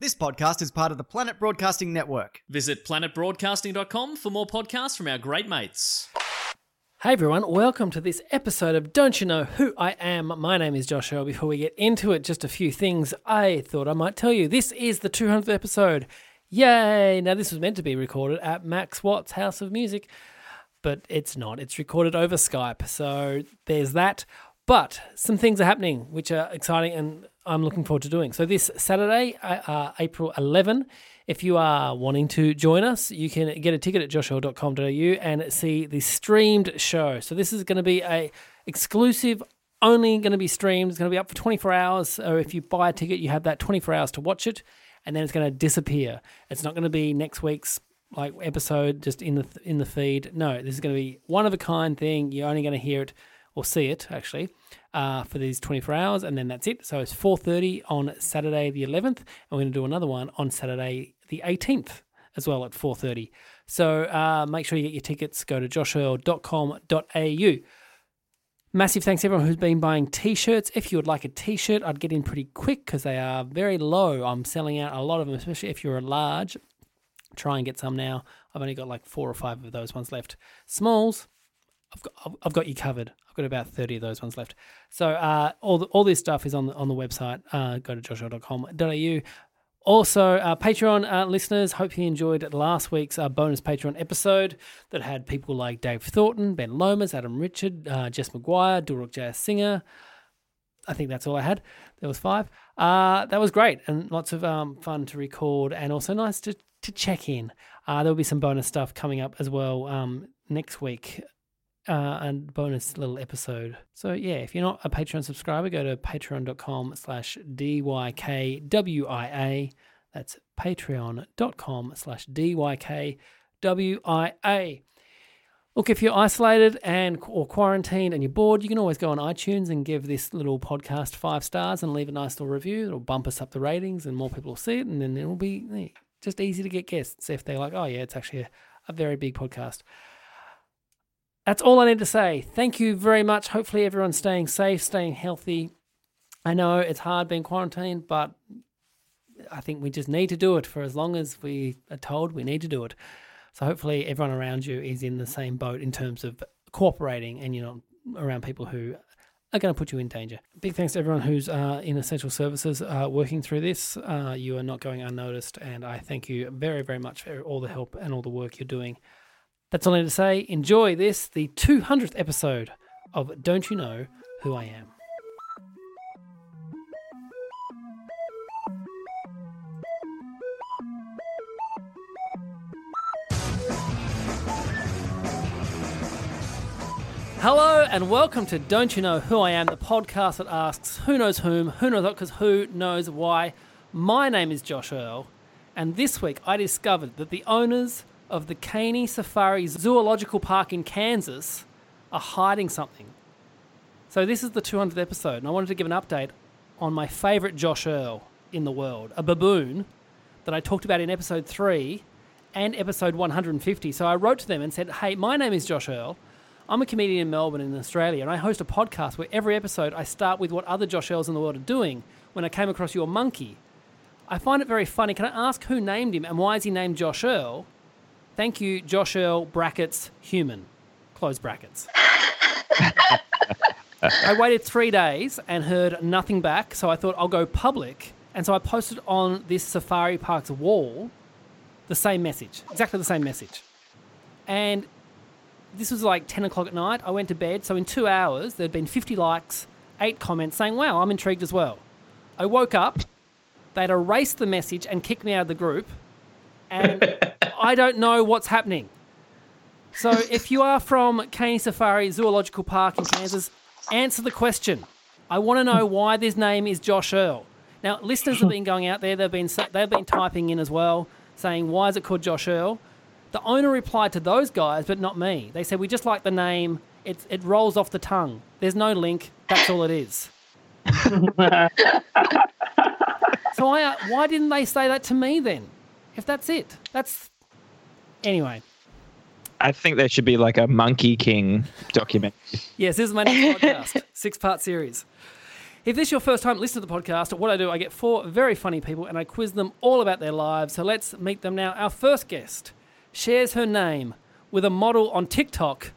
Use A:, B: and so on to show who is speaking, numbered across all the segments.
A: This podcast is part of the Planet Broadcasting Network.
B: Visit planetbroadcasting.com for more podcasts from our great mates.
C: Hey everyone, welcome to this episode of Don't You Know Who I Am? My name is Josh Earl. Before we get into it, just a few things I thought I might tell you. This is the 200th episode. Yay! Now, this was meant to be recorded at Max Watt's House of Music, but it's not. It's recorded over Skype. So there's that. But some things are happening which are exciting and I'm looking forward to doing. So this Saturday, uh, uh, April 11, if you are wanting to join us, you can get a ticket at joshearl.com.au and see the streamed show. So this is going to be a exclusive only going to be streamed. It's going to be up for 24 hours. So if you buy a ticket, you have that 24 hours to watch it, and then it's going to disappear. It's not going to be next week's like episode just in the in the feed. No, this is going to be one of a kind thing. You're only going to hear it or see it actually uh, for these 24 hours, and then that's it. So it's 4:30 on Saturday the 11th, and we're going to do another one on Saturday the 18th as well at 4:30. So uh, make sure you get your tickets. Go to joshearl.com.au. Massive thanks everyone who's been buying t-shirts. If you would like a t-shirt, I'd get in pretty quick because they are very low. I'm selling out a lot of them, especially if you're a large. Try and get some now. I've only got like four or five of those ones left. Smalls, I've got I've got you covered. Got about thirty of those ones left. So uh, all the, all this stuff is on the on the website. Uh, go to joshearl.com.au. Also, uh, Patreon uh, listeners, hope you enjoyed last week's uh, bonus Patreon episode that had people like Dave Thornton, Ben Lomas, Adam Richard, uh, Jess McGuire, Dilruk Jayasinha. I think that's all I had. There was five. Uh, that was great and lots of um, fun to record and also nice to, to check in. Uh, there'll be some bonus stuff coming up as well um, next week uh, and bonus little episode. So yeah, if you're not a Patreon subscriber, go to patreon.com slash DYKWIA. That's patreon.com slash DYKWIA. Look, if you're isolated and or quarantined and you're bored, you can always go on iTunes and give this little podcast five stars and leave a nice little review. It'll bump us up the ratings and more people will see it, and then it'll be just easy to get guests if they're like, oh yeah, it's actually a, a very big podcast. That's all I need to say. Thank you very much. Hopefully, everyone's staying safe, staying healthy. I know it's hard being quarantined, but I think we just need to do it for as long as we are told we need to do it. So hopefully everyone around you is in the same boat in terms of cooperating and you're not around people who are going to put you in danger. Big thanks to everyone who's uh, in essential services uh, working through this. Uh, you are not going unnoticed, and I thank you very, very much for all the help and all the work you're doing. That's all I need to say. Enjoy this, the 200th episode of Don't You Know Who I Am. Hello and welcome to Don't You Know Who I Am, the podcast that asks who knows whom, who knows what, because who knows why. My name is Josh Earl, and this week I discovered that the owners of the Caney Safari Zoological Park in Kansas are hiding something. So this is the 200th episode, and I wanted to give an update on my favourite Josh Earl in the world, a baboon that I talked about in episode 3 and episode 150. So I wrote to them and said, Hey, my name is Josh Earl. I'm a comedian in Melbourne, in Australia, and I host a podcast where every episode I start with what other Josh Earls in the world are doing when I came across your monkey. I find it very funny. Can I ask who named him and why is he named Josh Earl? Thank you, Josh Earl, brackets, human, close brackets. I waited three days and heard nothing back, so I thought I'll go public. And so I posted on this safari park's wall the same message, exactly the same message. And this was like 10 o'clock at night. I went to bed. So in two hours, there'd been 50 likes, eight comments saying, wow, I'm intrigued as well. I woke up, they'd erased the message and kicked me out of the group. And I don't know what's happening. So if you are from Caney Safari Zoological Park in Kansas, answer the question. I want to know why this name is Josh Earl. Now, listeners have been going out there. They've been they've been typing in as well, saying why is it called Josh Earl? The owner replied to those guys, but not me. They said we just like the name. It it rolls off the tongue. There's no link. That's all it is. so I, uh, why didn't they say that to me then? If that's it, that's anyway.
D: I think there should be like a Monkey King document.
C: Yes, this is my next podcast, six part series. If this is your first time listening to the podcast, what I do, I get four very funny people and I quiz them all about their lives. So let's meet them now. Our first guest shares her name with a model on TikTok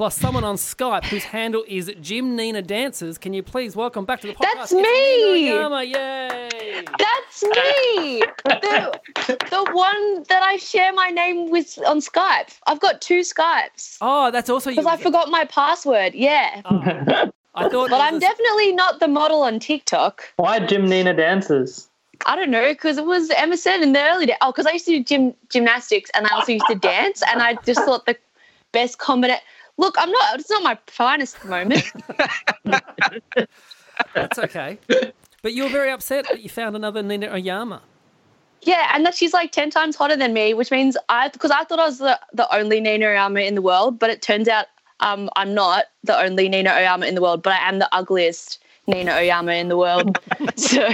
C: plus someone on Skype whose handle is Jim Nina Dances. Can you please welcome back to the podcast?
E: That's me!
C: Nina Yay!
E: That's me. the, the one that I share my name with on Skype. I've got two Skypes
C: Oh, that's also you.
E: because I forgot my password. Yeah. Oh.
C: I thought.
E: But I'm
C: was-
E: definitely not the model on TikTok.
F: Why Jim Nina dances?
E: I don't know because it was Emerson in the early days. Oh, because I used to do gym gymnastics and I also used to dance, and I just thought the best combination. Look, I'm not. It's not my finest moment.
C: That's okay. But you were very upset that you found another Nina Oyama.
E: Yeah, and that she's like ten times hotter than me, which means I because I thought I was the, the only Nina Oyama in the world, but it turns out um, I'm not the only Nina Oyama in the world, but I am the ugliest Nina Oyama in the world. so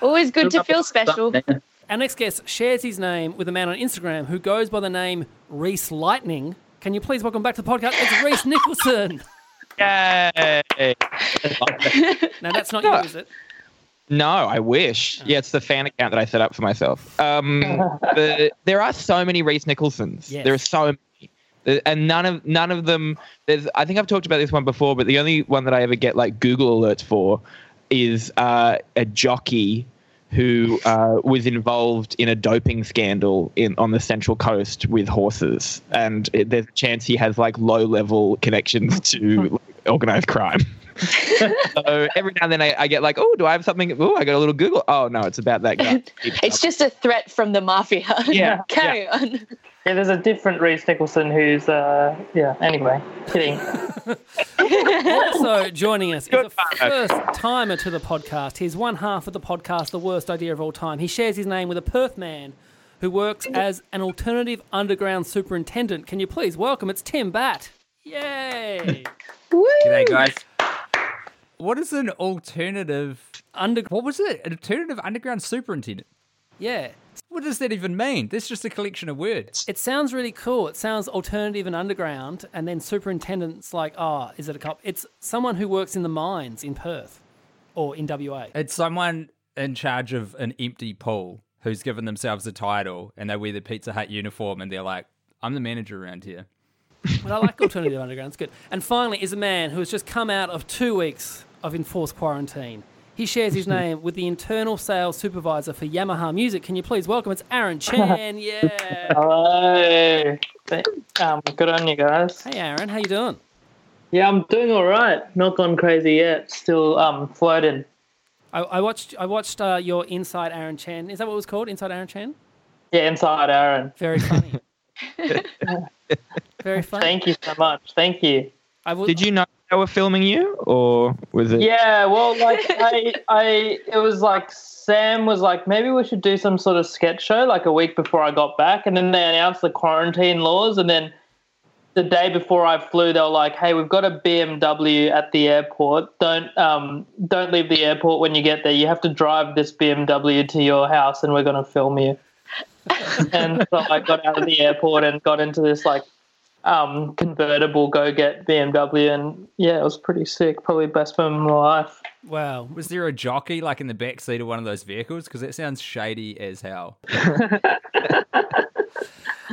E: always good to feel special.
C: Our next guest shares his name with a man on Instagram who goes by the name Reese Lightning. Can you please welcome back to the podcast? It's Reese Nicholson.
D: Yay!
C: Now that's not you, is it?
D: No, I wish. Yeah, it's the fan account that I set up for myself. Um, the, there are so many Reese Nicholsons.
C: Yes.
D: There are so many, and none of none of them. There's. I think I've talked about this one before, but the only one that I ever get like Google alerts for is uh, a jockey who uh, was involved in a doping scandal in on the Central Coast with horses, and it, there's a chance he has like low level connections to like, organized crime. so every now and then I, I get like, oh, do I have something? Oh, I got a little Google. Oh no, it's about that guy.
E: It's just a threat from the mafia.
D: Yeah,
E: Carry on.
F: Yeah, there's a different Reese Nicholson who's, uh, yeah, anyway, kidding.
C: Also joining us is a first timer to the podcast. He's one half of the podcast, The Worst Idea of All Time. He shares his name with a Perth man who works as an alternative underground superintendent. Can you please welcome? It's Tim Batt. Yay!
E: Woo!
G: G'day, guys. What is an alternative?
C: Under
G: What was it? An alternative underground superintendent?
C: yeah.
G: What does that even mean? That's just a collection of words.
C: It sounds really cool. It sounds alternative and underground, and then superintendent's like, oh, is it a cop? It's someone who works in the mines in Perth or in WA.
G: It's someone in charge of an empty pool who's given themselves a title and they wear the Pizza Hut uniform and they're like, I'm the manager around here.
C: But I like alternative underground. It's good. And finally, is a man who has just come out of two weeks of enforced quarantine. He shares his name with the internal sales supervisor for Yamaha Music. Can you please welcome? It's Aaron Chen. Yeah.
F: Hello. Um, good on you guys.
C: Hey, Aaron. How you doing?
F: Yeah, I'm doing all right. Not gone crazy yet. Still um, floating.
C: I, I watched. I watched uh, your Inside Aaron Chen. Is that what it was called? Inside Aaron Chen.
F: Yeah, inside Aaron.
C: Very funny. Very funny.
F: Thank you so much. Thank you.
C: I will,
D: Did you know they were filming you, or was it?
F: Yeah, well, like I, I, it was like Sam was like, maybe we should do some sort of sketch show like a week before I got back, and then they announced the quarantine laws, and then the day before I flew, they were like, hey, we've got a BMW at the airport. Don't, um, don't leave the airport when you get there. You have to drive this BMW to your house, and we're gonna film you. and so I got out of the airport and got into this like um, convertible go get BMW, and yeah, it was pretty sick. Probably best moment of my life.
C: wow.
G: Was there a jockey like in the back seat of one of those vehicles? Because that sounds shady as hell.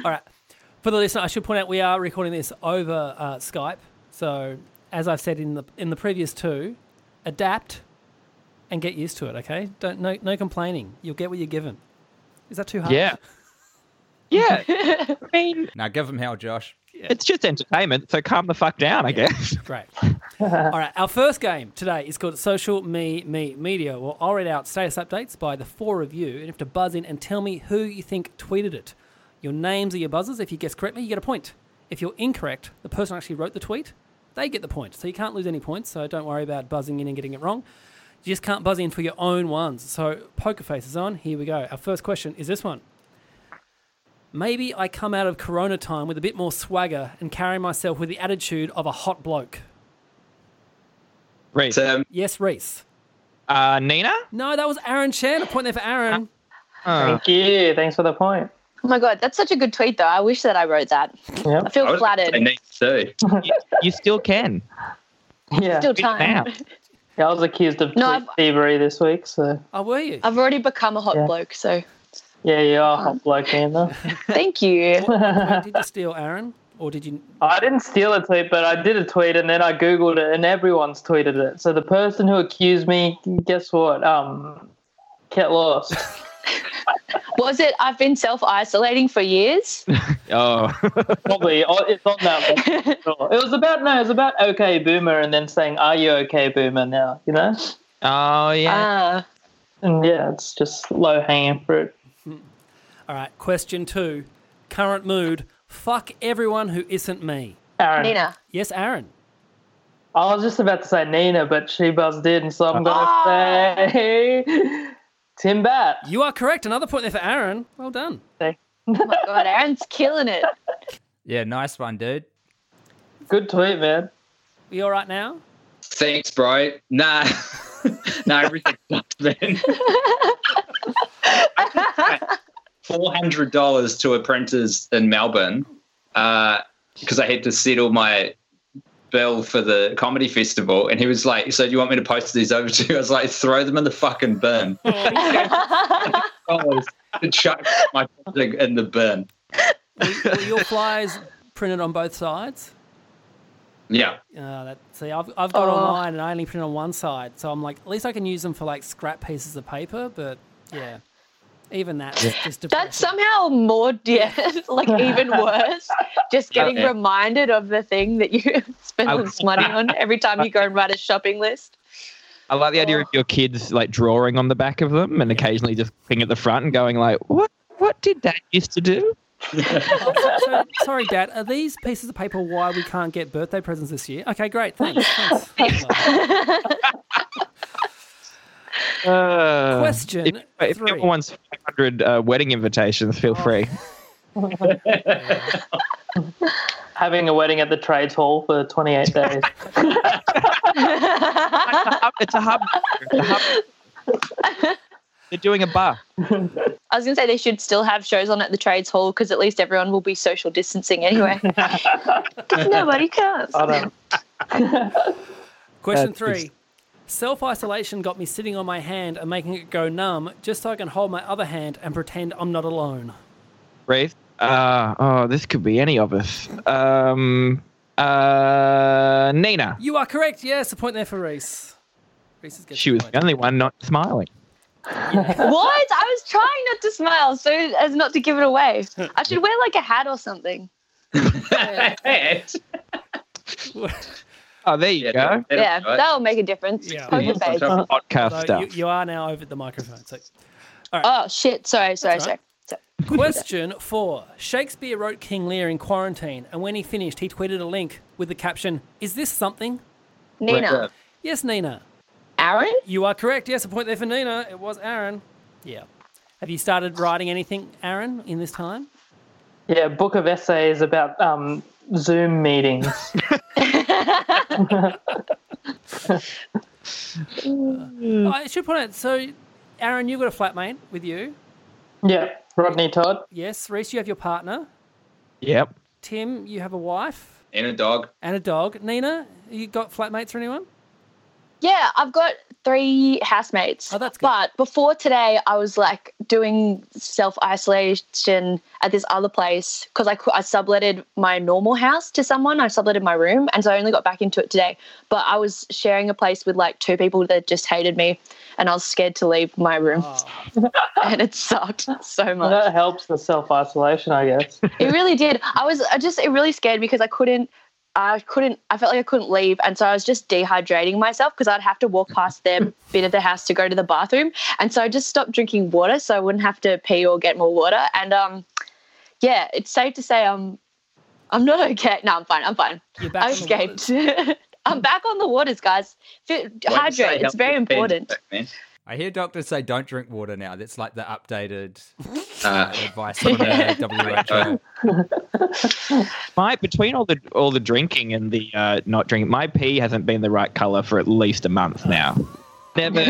C: All right. For the listener, I should point out we are recording this over uh, Skype. So, as I've said in the in the previous two, adapt and get used to it. Okay, don't no no complaining. You'll get what you're given. Is that too hard?
D: Yeah. Yeah. I mean,
G: Now give him hell, Josh.
D: It's just entertainment, so calm the fuck down, I guess.
C: Great. All right. Our first game today is called Social Me Me Media. Well, I'll read out status updates by the four of you, and you have to buzz in and tell me who you think tweeted it. Your names are your buzzers. If you guess correctly, you get a point. If you're incorrect, the person who actually wrote the tweet they get the point. So you can't lose any points. So don't worry about buzzing in and getting it wrong. You just can't buzz in for your own ones. So poker face is on. Here we go. Our first question is this one. Maybe I come out of Corona time with a bit more swagger and carry myself with the attitude of a hot bloke.
D: Reese.
H: Tim,
C: Yes, Reese.
D: Uh, Nina?
C: No, that was Aaron Chen. A point there for Aaron.
D: Uh,
F: Thank you. Thanks for the point.
E: Oh my god, that's such a good tweet though. I wish that I wrote that.
F: Yep.
E: I feel
H: I was
E: flattered.
H: say neat too.
D: you, you still can.
F: Yeah.
E: Still time.
F: yeah, I was accused of
E: No,
F: tweet thievery this week, so
C: Oh, were you?
E: I've already become a hot
F: Yeah.
E: bloke, so
F: yeah, you are a hot bloke, Nina.
E: thank you.
C: Wait, did you steal Aaron? Or did you.
F: I didn't steal a tweet, but I did a tweet and then I googled it, and everyone's tweeted it. So the person who accused me, guess what? Um, get lost.
E: Was it I've been self isolating for years?
D: Oh,
F: Probably oh, it's on that. One. It was about no, it was about okay boomer, and then saying, "Are you okay boomer?" Now you know,
D: oh yeah.
E: Ah,
F: and yeah, it's just low hanging fruit.
C: All right, question two. Current mood. Fuck everyone who isn't me.
F: Aaron,
E: Nina.
C: Yes, Aaron.
F: I was just about to say Nina, but she buzzed in, so I'm gonna
E: Ah.
F: say Tim Batt.
C: You are correct. Another point there for Aaron. Well done.
E: Oh my god, Aaron's killing it.
G: Yeah, nice one, dude.
F: Good tweet, man.
C: You all right now?
H: Thanks, bro. Nah, nah, everything sucks, man. Four hundred dollars to a printers in Melbourne because I had to settle my bill for the comedy festival, and he was like, "So do you want me to post these over to you?" I was like, "Throw them in the fucking bin." To chuck my printing in the bin.
C: Were, were your flyers printed on both sides?
H: Yeah.
C: Uh, that, see, I've, I've got all
E: Oh.
C: mine and I only print on one side. So I'm like, at least I can use them for like scrap pieces of paper. But yeah, even that's just depressing.
E: That's somehow more, yeah, like even worse. Just getting
H: Yeah.
E: reminded of the thing that you spend
D: I-
E: this money on every time you go and write a shopping list.
D: I like the idea of your kids like drawing on the back of them and occasionally just picking at the front and going like, "What? What did that used to do?"
C: so, sorry, Dad. Are these pieces of paper why we can't get birthday presents this year? Okay, great. Thanks. thanks.
D: Uh,
C: Question
D: If, if
C: three.
D: anyone wants 500 uh, wedding invitations, feel free.
F: Having a wedding at the trades hall for 28 days.
D: it's a hub. It's a hub. They're doing a bar.
E: I was going to say they should still have shows on at the trades hall because at least everyone will be social distancing anyway. 'Cause nobody cares.
C: Question
F: That's
C: three. Self isolation got me sitting on my hand and making it go numb just so I can hold my other hand and pretend I'm not alone.
D: Reese. Uh, oh, this could be any of us. Um, uh, Nina.
C: You are correct. Yes, a point there for Reese. Reese is getting
D: She was
C: point.
D: the only one not smiling.
E: What? I was trying not to smile so as not to give it away. I should wear like a hat or something.
D: Oh, there you go.
E: Yeah, that'll make a difference.
C: Yeah.
E: Poker
D: Yeah.
E: face.
D: Podcast
C: So you, you are now over the microphone. So,
E: Oh shit! Sorry, sorry,
C: That's all
E: sorry.
C: question four: Shakespeare wrote King Lear in quarantine, and when he finished, he tweeted a link with the caption, "Is this something?"
E: Nina,
C: Yes, Nina.
E: Aaron.
C: You are correct. Yes, a point there for Nina. It was Aaron. Yeah. Have you started writing anything, Aaron, in this time?
F: Yeah, book of essays about um, Zoom meetings.
C: Oh, I should point out. So, Aaron, you've got a flatmate with you.
F: yeah, Rodney Todd.
C: Yes. Reese, you have your partner.
D: Yep.
C: Tim, you have a wife
H: And a dog.
C: and a dog. Nina, you got flatmates or anyone?
E: Yeah, I've got three housemates.
C: Oh, that's good.
E: But before today, I was like doing self isolation at this other place because I, I subletted my normal house to someone. I subletted my room. And so I only got back into it today. But I was sharing a place with like two people that just hated me. And I was scared to leave my room.
C: Oh.
E: and it sucked so much.
F: That helps the self isolation, I guess.
E: it really did. I was I just it really scared because I couldn't I couldn't I felt like I couldn't leave and so I was just dehydrating myself because I'd have to walk past their bit of the house to go to the bathroom and so I just stopped drinking water so I wouldn't have to pee or get more water and um yeah it's safe to say I'm, I'm not okay. No, I'm fine. I'm fine.
C: You're back
E: I
C: on the
E: escaped. I'm back on the waters, guys. Fi-
H: Why do you say
E: Hydrate. It's very
H: with pain,
E: important.
H: man?
G: I hear doctors say don't drink water now. That's like the updated
H: Uh,
G: advice from the WHO.
D: My between all the all the drinking and the uh, not drinking, my pee hasn't been the right color for at least a month now. Never,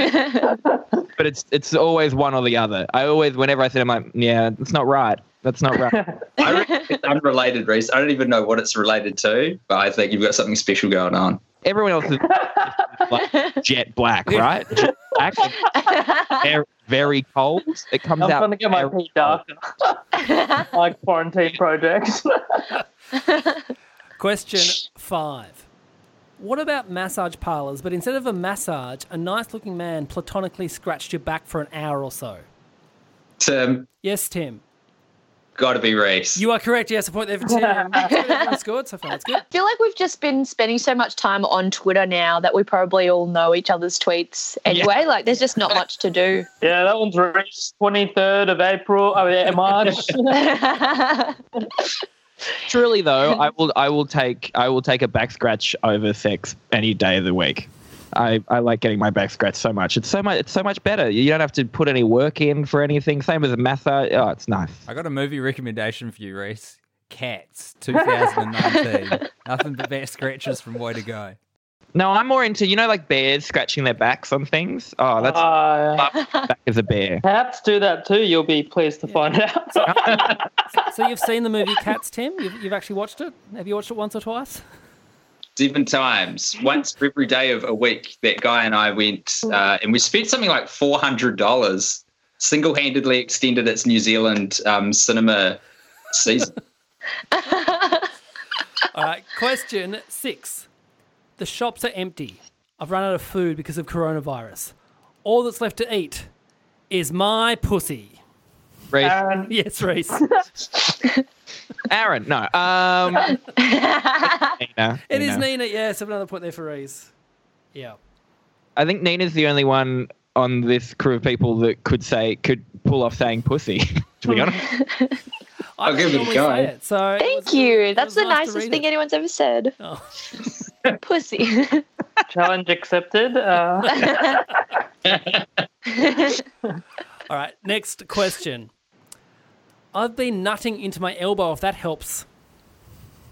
D: but it's it's always one or the other. I always, whenever I say, I'm like, yeah, it's not right. That's not right.
H: I reckon it's unrelated, Reese. I don't even know what it's related to, but I think you've got something special going on.
D: Everyone else is like jet black, right? Jet black, very, very cold. It comes
F: I'm
D: out.
F: trying to get my
D: very
F: pee darker. like quarantine projects.
C: Question five. What about massage parlors, but instead of a massage, a nice looking man platonically scratched your back for an hour or so?
H: Tim,
C: Yes, Tim.
H: Got to be Reese.
C: You are correct. Yes, a point there for Tim. That's good. So far, that's good.
E: I feel like we've just been spending so much time on Twitter now that we probably all know each other's tweets anyway. Like, there's just not much to do.
F: yeah, that one's Reese. 23rd of April. Oh, yeah, March.
D: Truly though, I will I will take I will take a back scratch over sex any day of the week. I, I like getting my back scratched so much. It's so much it's so much better. You don't have to put any work in for anything. Same as a massage. Oh, it's nice.
G: I got a movie recommendation for you, Reese. Cats, 2019. Nothing but back scratches from Way to Go.
D: No, I'm more into you know like bears scratching their backs on things. Oh, that's
F: Uh,
D: back as a bear.
F: cats do that too, you'll be pleased to find out.
C: So you've seen the movie Cats, Tim? You've, you've actually watched it? Have you watched it once or twice?
H: Seven times, once every day of a week. That guy and I went, uh, and we spent something like four hundred dollars. Single-handedly extended its New Zealand um, cinema season.
C: All right. Question six. The shops are empty. I've run out of food because of coronavirus. All that's left to eat is my pussy.
D: Reese.
F: Aaron,
C: Yes, Reese.
D: Aaron, no. Um, Nina,
C: It is
D: Nina.
C: Nina. Yes, I have another point there for Reese. Yeah.
D: I think Nina's the only one on this crew of people that could say could pull off saying pussy. to be honest,
C: I
H: I'll give it a
C: normally
H: go.
C: it, so it
E: Thank
C: was-
E: you. That's the
C: nice
E: nicest thing
C: it.
E: anyone's ever said.
C: Oh.
E: Pussy.
F: challenge accepted. Uh,
C: All right. Next question. I've been nutting into my elbow. If that helps.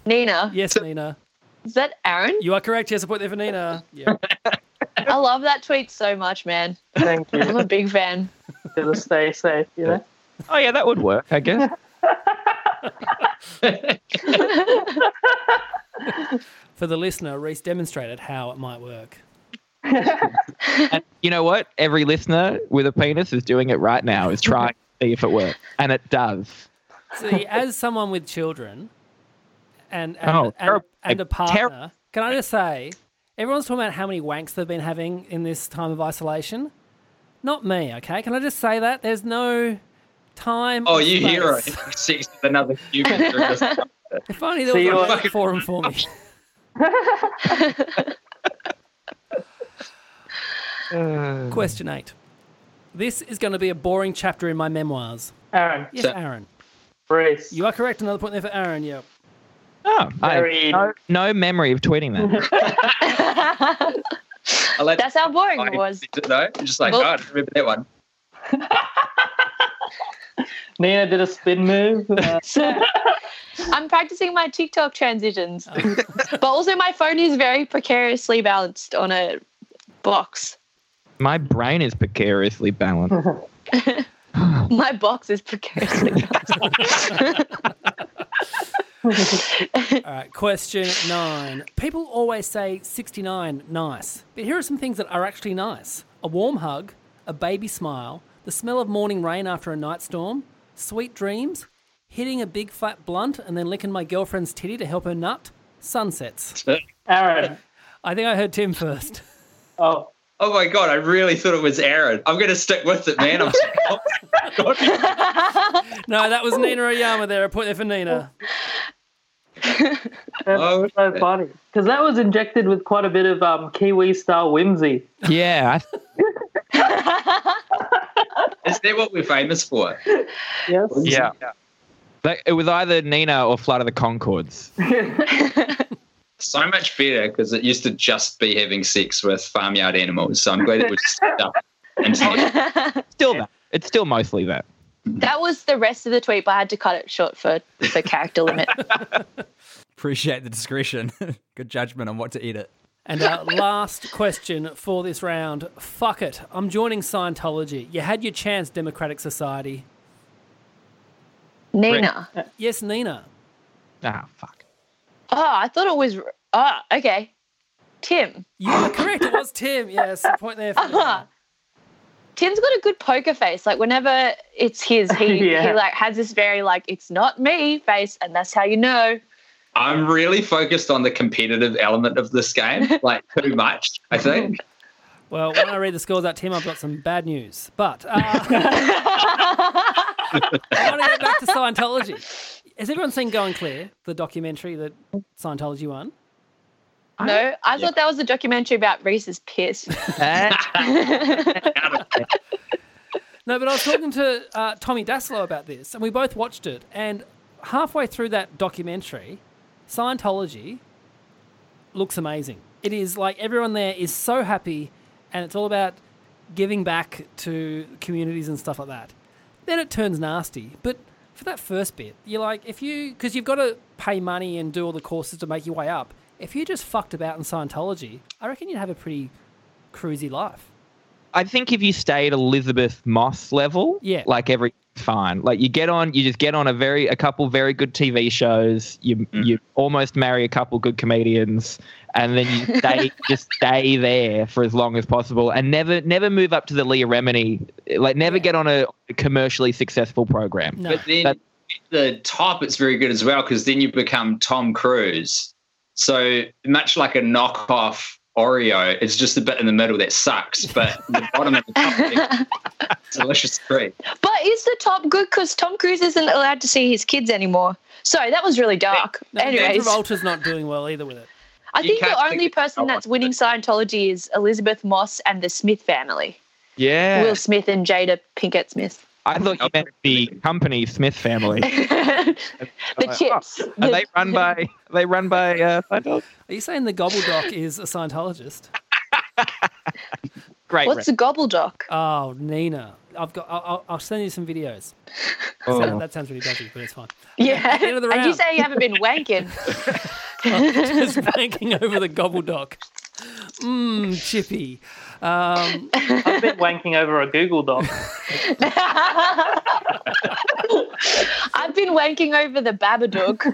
E: Nina.
C: Yes, Nina.
E: Is that Aaron?
C: You are correct. Yes, a point there for Nina. Yeah.
E: I love that tweet so much, man.
F: thank you.
E: I'm a big fan.
F: to stay safe, you know.
D: oh yeah, that would work, I guess.
C: For the listener, Reese demonstrated how it might work.
D: And you know what? Every listener with a penis is doing it right now. Is trying to see if it works, and it does.
C: See, as someone with children and and,
D: Oh,
C: and, and a partner,
D: Terrible.
C: can I just say, everyone's talking about how many wanks they've been having in this time of isolation. Not me, okay? Can I just say that? There's no time.
H: Oh, you
C: space.
H: hero having sex with another human. during this time.
C: If only there
F: So
C: was a
F: are-
C: forum for me. Question eight. This is going to be a boring chapter in my memoirs.
F: Aaron,
C: Yes,
H: So-
C: Aaron.
F: Bruce.
C: You are correct. Another point there for Aaron. Yep.
D: Oh, I
F: Very-
D: no, no memory of tweeting that.
E: That's how boring
H: I
E: it was.
H: No, just like,
E: Well-
H: oh, I don't remember that one.
F: Nina did a spin move. Uh,
E: I'm practicing my TikTok transitions. but also, my phone is very precariously balanced on a box.
D: My brain is precariously balanced.
E: My box is precariously balanced.
C: All right, question nine. People always say 69, nice. But here are some things that are actually nice a warm hug, a baby smile, the smell of morning rain after a night storm, sweet dreams, hitting a big fat blunt and then licking my girlfriend's titty to help her nut, sunsets.
F: Aaron.
C: I think I heard Tim first.
F: Oh,
H: Oh my god, I really thought it was Aaron. I'm gonna stick with it, man. I'm God.
C: No, that was Nina Oyama there. A point there for Nina.
F: that's
H: Oh,
F: so
H: shit.
F: funny. Because that was injected with quite a bit of um, Kiwi style whimsy.
D: Yeah,
H: Is that what we're famous for?
F: Yes.
D: yeah. Like, it was either Nina or Flight of the Conchords.
H: So much better because it used to just be having sex with farmyard animals. So I'm glad it was stuff. And
D: Still that. It's still mostly that.
E: That was the rest of the tweet, but I had to cut it short for for character limit.
G: Appreciate the discretion. Good judgment on what to edit.
C: And our last question for this round. Fuck it. I'm joining Scientology. You had your chance, Democratic Society.
E: Nina.
C: Yes, Nina.
D: Ah, fuck.
E: Oh, I thought it was. Oh, okay. Tim.
C: You are correct. It was Tim. Yes, point there for Nina.
E: Tim's got a good poker face. Like whenever it's his, he
F: Yeah.
E: he like has this very like it's not me face, and that's how you know.
H: I'm really focused on the competitive element of this game, like too much, I think.
C: Well, when I read the scores out, Tim, I've got some bad news. But uh, I want to get back to Scientology. Has everyone seen Going Clear, the documentary that Scientology won?
E: No, I thought that was a documentary about Reese's piss.
C: No, but I was talking to uh, Tommy Dassalo about this, and we both watched it. And halfway through that documentary, Scientology looks amazing. It is like everyone there is so happy, and it's all about giving back to communities and stuff like that. Then it turns nasty. But for that first bit, you're like, if you, because you've got to pay money and do all the courses to make your way up. If you just fucked about in Scientology, I reckon you'd have a pretty cruisy life.
D: I think if you stay at Elisabeth Moss level,
C: Yeah.
D: like every fine. Like you get on, you just get on a very a couple very good TV shows. You mm. you almost marry a couple good comedians, and then you stay just stay there for as long as possible, and never never move up to the Leah Remini. Like never get on a commercially successful program.
C: No.
H: But then
D: That-
H: the top, it's very good as well because then you become Tom Cruise. So much like a knockoff Oreo, it's just a bit in the middle that sucks, but the bottom and the top, is delicious treat.
E: But is the top good? Because Tom Cruise isn't allowed to see his kids anymore. Sorry, that was really dark.
C: No, Dan
E: Anyways,
C: Travolta's not doing well either with it.
E: I
H: You
E: think the only
H: think
E: person that's winning Scientology is Elisabeth Moss and the Smith family.
D: Yeah,
E: Will Smith and Jada Pinkett Smith.
D: I thought you meant the company Smith family.
E: the chips.
D: Are they run by? Are they run by uh, Seinfeld?
C: Are you saying the Gobbledok is a Scientologist?
D: Great.
E: What's a gobbledok?
C: Oh, Nina. I've got. I'll, I'll- I'll send you some videos.
D: Oh.
C: So that sounds really dodgy, but it's fine.
E: Yeah.
C: end of the
E: And you say you haven't been wanking.
C: Just banking over the Gobbledok. Mmm, chippy. Um,
F: I've been wanking over a Google Doc.
E: I've been wanking over the Babadook.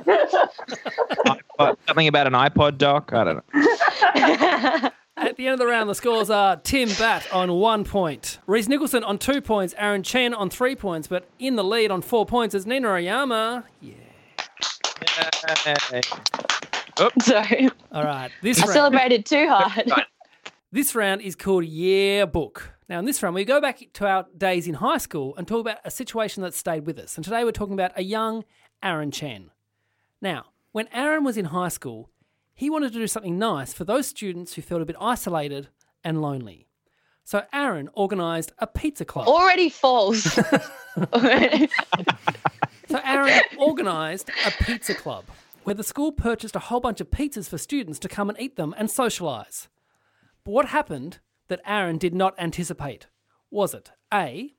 D: What, something about an iPod doc? I don't know.
C: at the end of the round, the scores are Tim Batt on one point, Reese Nicholson on two points, Aaron Chen on three points, but in the lead on four points is Nina Oyama. Yeah. Oh.
E: Sorry.
C: All right. This
E: I
C: round.
E: celebrated too hard.
C: This round is called Yearbook. Now, in this round, we go back to our days in high school and talk about a situation that stayed with us. And today we're talking about a young Aaron Chen. Now, when Aaron was in high school, he wanted to do something nice for those students who felt a bit isolated and lonely. So Aaron organised a pizza club.
E: Already false.
C: So Aaron organised a pizza club where the school purchased a whole bunch of pizzas for students to come and eat them and socialise. But what happened that Aaron did not anticipate? Was it A,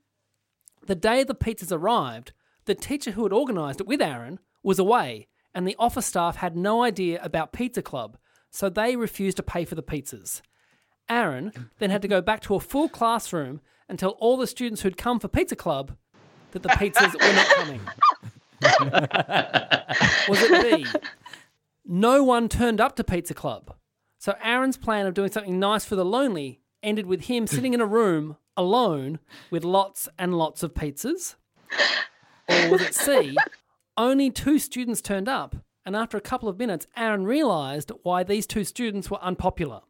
C: the day the pizzas arrived, the teacher who had organised it with Aaron was away and the office staff had no idea about Pizza Club, so they refused to pay for the pizzas. Aaron then had to go back to a full classroom and tell all the students who'd come for Pizza Club that the pizzas were not coming. Was it B? No one turned up to Pizza Club. So Aaron's plan of doing something nice for the lonely ended with him sitting in a room alone with lots and lots of pizzas. Or was it C? Only two students turned up, and after a couple of minutes, Aaron realised why these two students were unpopular.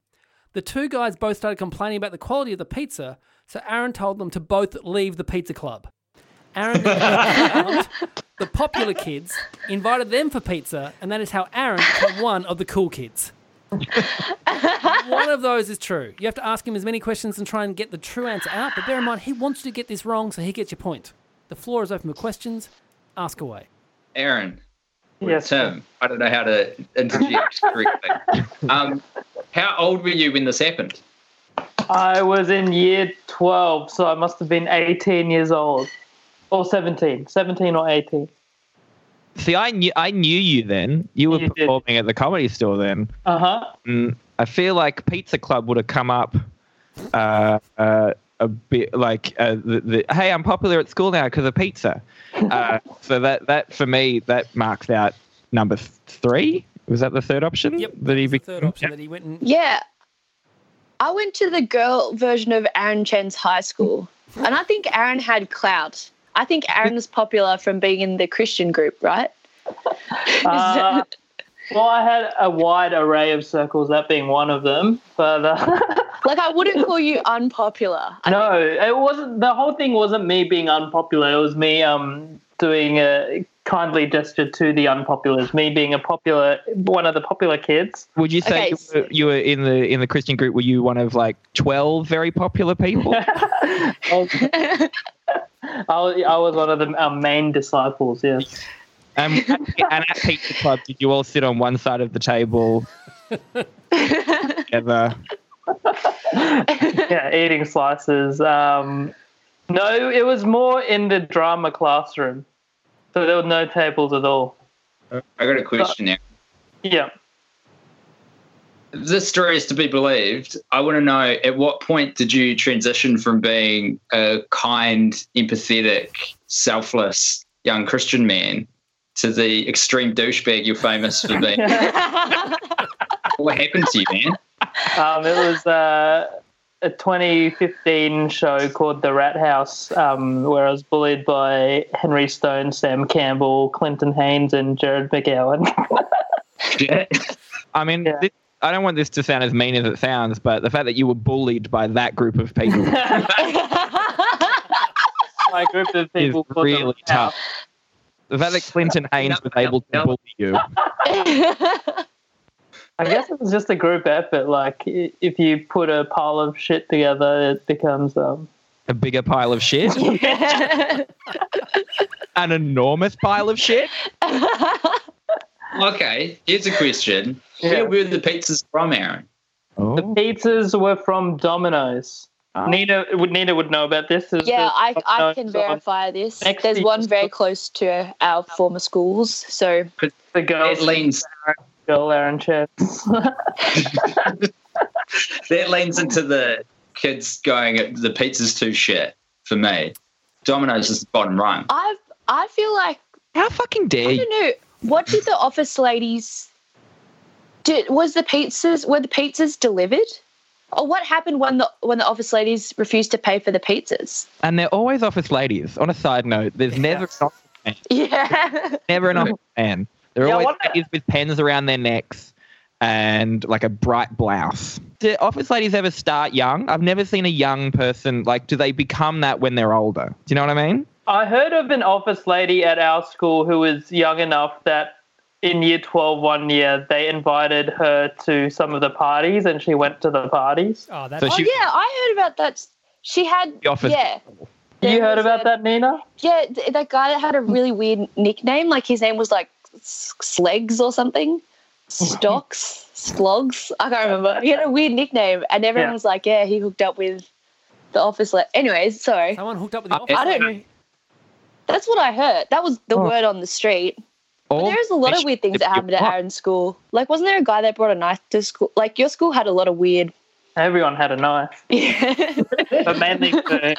C: The two guys both started complaining about the quality of the pizza, so Aaron told them to both leave the pizza club. Aaron the popular kids, invited them for pizza, and that is how Aaron became one of the cool kids. one of those is true. You have to ask him as many questions and try and get the true answer out, but bear in mind, he wants you to get this wrong, so he gets your point. The floor is open for questions. Ask away.
H: Aaron.
F: Yes.
H: Tim. I don't know how to interject correctly. Um, how old were you when this happened?
F: I was in year 12, so I must have been 18 years old. Or 17. 17 or 18.
D: See, I knew I knew you then. You were
F: You did.
D: performing at the comedy store then.
F: Uh huh.
D: Mm, I feel like Pizza Club would have come up uh, uh, a bit like uh, the, the hey, I'm popular at school now because of pizza. Uh, so that that for me that marks out number three. Was that the third option?
C: Yep.
D: That he
C: that's the third option that he went and
E: Yeah. I went to the girl version of Aaron Chen's high school, and I think Aaron had clout. I think Aaron's popular from being in the Christian group, right?
F: Uh, well, I had a wide array of circles, that being one of them. But uh,
E: like, I wouldn't call you unpopular. I
F: no, it wasn't. The whole thing wasn't me being unpopular. It was me um doing a kindly gesture to the unpopulars. Me being a popular, one of the popular kids.
D: Would you say
E: Okay,
D: you, were, you were in the in the Christian group? Were you one of like twelve very popular people?
F: I was, I was, one of the um, main disciples. Yes.
D: Um, and at Pizza Club, did you all sit on one side of the table together?
F: yeah, eating slices. Um, no, it was more in the drama classroom. So there were no tables at all.
H: I got a question now.
F: Yeah.
H: If this story is to be believed, I want to know at what point did you transition from being a kind, empathetic, selfless young Christian man to the extreme douchebag you're famous for being? what happened to you, man?
F: Um, it was uh, a 2015 show called The Rat House, um, where I was bullied by Henry Stone, Sam Campbell, Clinton Haynes, and Jared McGowan.
D: I mean,
F: Yeah.
D: This, I don't want this to sound as mean as it sounds, but the fact that you were bullied by that group of people
F: My group of people called The
D: really tough.
F: House.
D: The fact that Clinton Haynes was able to bully you.
F: I guess it was just a group effort. Like, if you put a pile of shit together, it becomes um,
D: A bigger pile of shit, an enormous pile of shit.
H: Okay, here's a question.
F: Yeah.
H: Where were the pizzas from, Aaron? Oh.
F: The
D: Oh,
F: pizzas were from Domino's. Ah. Nina would Nina would know about this. There's-
E: yeah, I, I
F: Domino's
E: can
F: on
E: verify this.
F: Next
E: There's one very close to our former schools. So,
F: The girls,
H: That leans
F: girl Aaron Chess.
H: that leans into the kids going the pizza's too shit for me. Domino's is the bottom rung.
E: I I feel like
D: how fucking dare
E: I
D: you?
E: don't know. What did the office ladies? Did was the pizzas were the pizzas delivered, or what happened when the when the office ladies refused to pay for the pizzas?
D: And they're always office ladies. On a side note, there's never an office man.
E: Yeah,
D: Never an office man. They're
F: Yeah,
D: always ladies with pens around their necks and like a bright blouse. Do office ladies ever start young? I've never seen a young person like. Do they become that when they're older? Do you know what I mean?
F: I heard of an office lady at our school who was young enough that in year 12 one year they invited her to some of the parties and she went to the parties.
C: oh, that's
D: So
E: oh yeah, I heard about that. She had
D: The office.
E: yeah.
F: You heard about
E: a-
F: that, Nina?
E: Yeah, th- that guy that had a really weird nickname. Like his name was like Slegs or something. Stocks, Slogs. I can't remember. He had a weird nickname, and everyone
F: Yeah.
E: was like, "Yeah, he hooked up with the office." Le-. Anyways, sorry.
C: someone hooked up with the
D: I-
C: office.
E: I don't know. That's what I heard. That was the
D: Oh.
E: word on the street. But there's a lot of weird things that happened at Aaron's school. Like, wasn't there a guy that brought a knife to school? Like, your school had a lot of weird.
F: Everyone had a knife,
E: Yeah.
F: but mainly for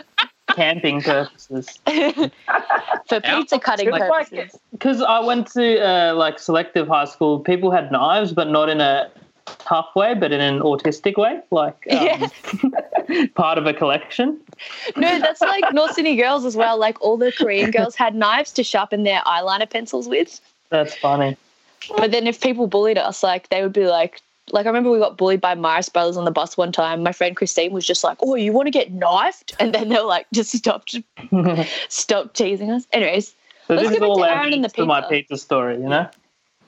F: camping purposes.
E: For pizza cutting
F: like
E: purposes.
F: because I went to uh, like selective high school. People had knives, but not in a tough way, but in an autistic way, like um, part of a collection.
E: No, that's like North Sydney girls as well. Like, all the Korean girls had knives to sharpen their eyeliner pencils with.
F: That's funny.
E: But then if people bullied us, like, they would be like, like I remember we got bullied by Marist Brothers on the bus one time. My friend Christine was just like, "Oh, you want to get knifed?" And then they were like, "Just stop, stop teasing us." Anyways,
F: So
E: Let's
F: this is
E: get back
F: all
E: to Aaron and the
F: to my
E: pizza.
F: pizza story, you know?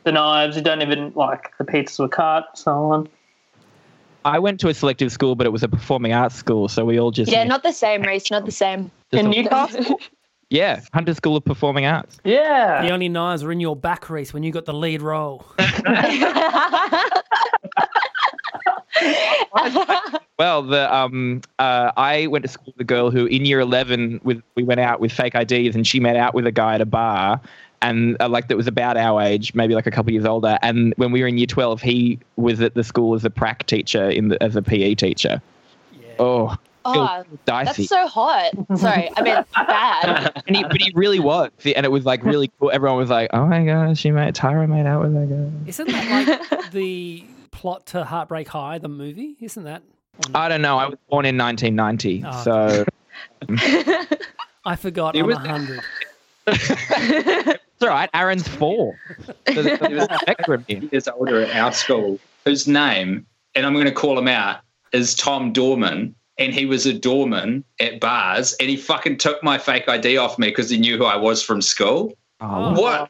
F: The knives, you don't even like the pizzas were cut, so on.
D: I went to a selective school, but it was a performing arts school, so we all just
E: yeah, not the same, Reese, not the same.
F: In Newcastle?
D: Yeah, Hunter School of Performing Arts.
F: Yeah.
C: The only knives were in your back, Reese, when you got the lead role.
D: Well, the um, uh, I went to school with a girl who, in year eleven, with we went out with fake IDs, and she met out with a guy at a bar, and uh, like that was about our age, maybe like a couple years older. And when we were in year twelve, he was at the school as a prac teacher in the, as a PE teacher. Oh,
E: Oh, that's so hot. Sorry, I mean bad.
D: and he, but he really was, and it was like really cool. Everyone was like, "Oh my gosh, she made Tyra made out with that guy."
C: Isn't that like the plot to Heartbreak High, the movie? Isn't that?
D: I don't know. I was born in 1990,
C: Oh,
D: so
C: I forgot
D: It
C: I'm
D: was-
C: 100.
D: It's all right. Aaron's four. So there's a full spectrum here.
H: years older at our school, whose name, and I'm going to call him out, is Tom Dorman. And he was a doorman at bars, and he fucking took my fake ID off me because he knew who I was from school.
D: Oh,
H: What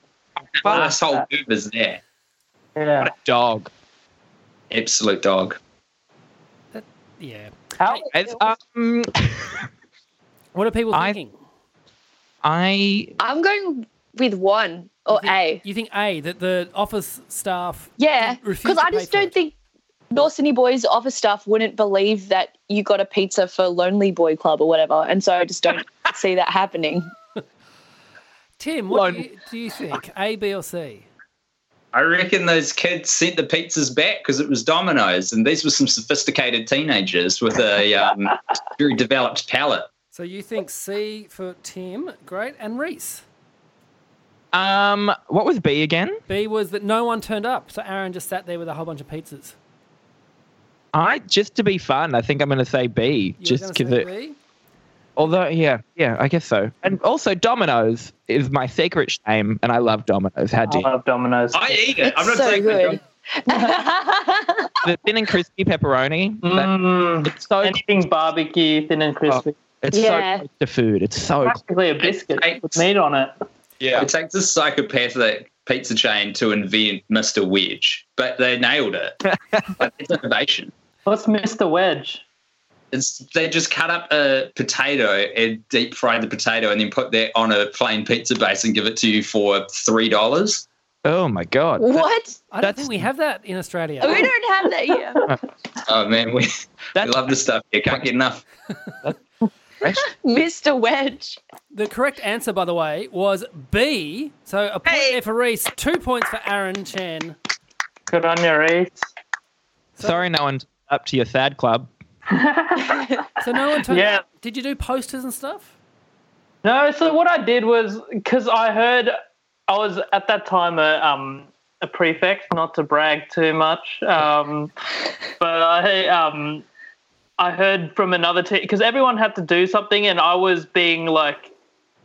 H: asshole move is that?
F: Yeah.
D: dog.
H: Absolute dog.
C: Yeah.
F: How,
D: It's, um,
C: What are people thinking?
D: I
E: I'm going with one or A.
C: You think A, that the office staff.
E: Yeah, because I just don't
C: it?
E: think North Sydney Boys office staff wouldn't believe that you got a pizza for Lonely Boy Club or whatever, and so I just don't see that happening.
C: Tim, what do you, do you think? A, B, or C?
H: I reckon those kids sent the pizzas back because it was Domino's, and these were some sophisticated teenagers with a um, very developed palate.
C: So you think C for Tim, great, and Reese.
D: um, what was B again?
C: B was that no one turned up, so Aaron just sat there with a whole bunch of pizzas.
D: I just to be fun, I think I'm going to say B,
C: You were
D: just because it.
C: B?
D: Although, yeah, yeah, I guess so. And also, Domino's is my secret shame, and I love Domino's. How do
F: I
D: you?
F: love Domino's.
H: I eat it. I'm not
E: so
H: saying
E: good.
D: The thin and crispy pepperoni. that-
F: Mm,
D: it's so
F: anything barbecue, thin and crispy.
D: It's
E: Yeah.
D: so close to food. It's so
F: Practically a biscuit with meat on it.
D: yeah.
H: It takes a psychopathic pizza chain to invent Mr. Wedge, but they nailed it. Like, it's innovation.
F: What's Mr. Wedge?
H: It's they just cut up a potato and deep fry the potato and then put that on a plain pizza base and give it to you for three dollars.
D: Oh my god.
E: What?
C: I don't
D: That's-
C: think we have that in Australia.
E: We don't have that here.
H: Oh man, we, we love this stuff. You can't get enough.
E: Mr. Wedge.
C: The correct answer, by the way, was B. So a point there for Reese, two points for Aaron Chen.
F: Good on your Reese.
D: Sorry, no one's up to your sad club.
C: So no one turned
F: Yeah.
C: up. Did you do posters and stuff?
F: No, so what I did was because I heard I was at that time a um a prefect, not to brag too much, um, but I um I heard from another team because everyone had to do something, and I was being like,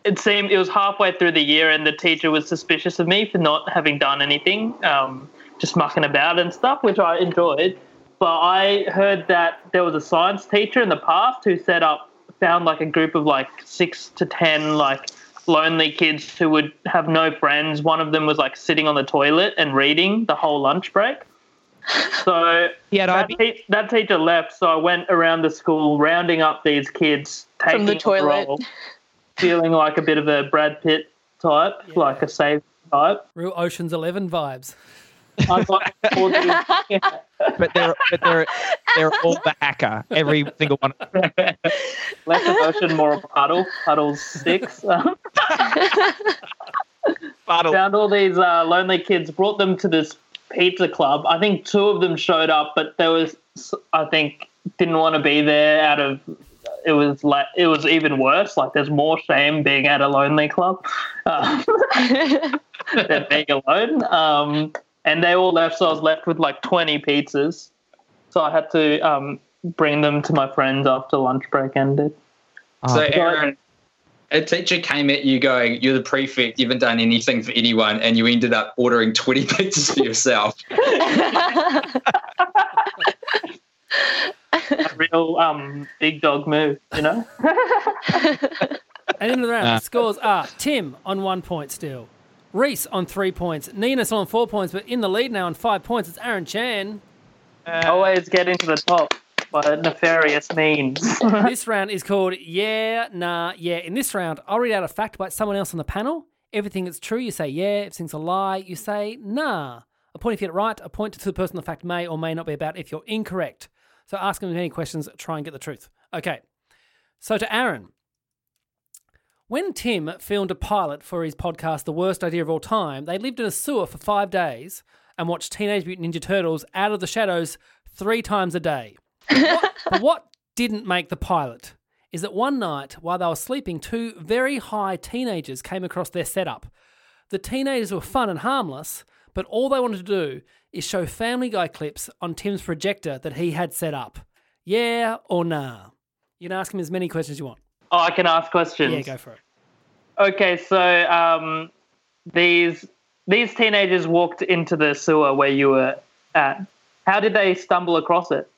F: it seemed it was halfway through the year, and the teacher was suspicious of me for not having done anything, um, just mucking about and stuff, which I enjoyed. But I heard that there was a science teacher in the past who set up, found like a group of like six to ten like lonely kids who would have no friends. One of them was like sitting on the toilet and reading the whole lunch break. So
D: Yeah,
F: that, te- that teacher left, so I went around the school rounding up these kids, taking
E: From the
F: a
E: toilet.
F: role, feeling like a bit of a Brad Pitt type, like a save type.
C: Real Ocean's Eleven vibes.
F: I got all these-
D: But they're but they're they're all the hacker. Every single one.
F: less emotion, more of puddle. Puddle's six. Found all these uh, lonely kids, brought them to this pizza club. I think two of them showed up, but there was, I think, didn't want to be there out of. It was like it was even worse. Like there's more shame being at a lonely club um, than being alone. Um, and they all left, so I was left with like 20 pizzas. So I had to um, bring them to my friends after lunch break ended.
H: So Aaron, a teacher came at you going, "You're the prefect. You haven't done anything for anyone," and you ended up ordering twenty pizzas for yourself.
F: A real um, big dog move, you know.
C: And in the round, the scores are Tim on one point still, Reese on three points, Nina still on four points, but in the lead now on five points, it's Aaron Chen.
F: Always get into the top. By a nefarious means.
C: this round is called Yeah, Nah, Yeah. In this round, I'll read out a fact by someone else on the panel. Everything that's true, you say yeah. If everything's a lie, you say nah. A point if you get it right, a point to the person the fact may or may not be about if you're incorrect. So ask them any questions, try and get the truth. Okay. So to Aaron. When Tim filmed a pilot for his podcast, The Worst Idea of All Time, they lived in a sewer for five days and watched Teenage Mutant Ninja Turtles out of the shadows three times a day. What, but what didn't make the pilot is that one night while they were sleeping, two very high teenagers came across their setup. The teenagers were fun and harmless, but all they wanted to do is show Family Guy clips on Tim's projector that he had set up. Yeah or nah? You can ask him as many questions as you want.
F: Oh, I can ask questions.
C: Yeah, go for it.
F: Okay, so um, these these teenagers walked into the sewer where you were at. How did they stumble across it?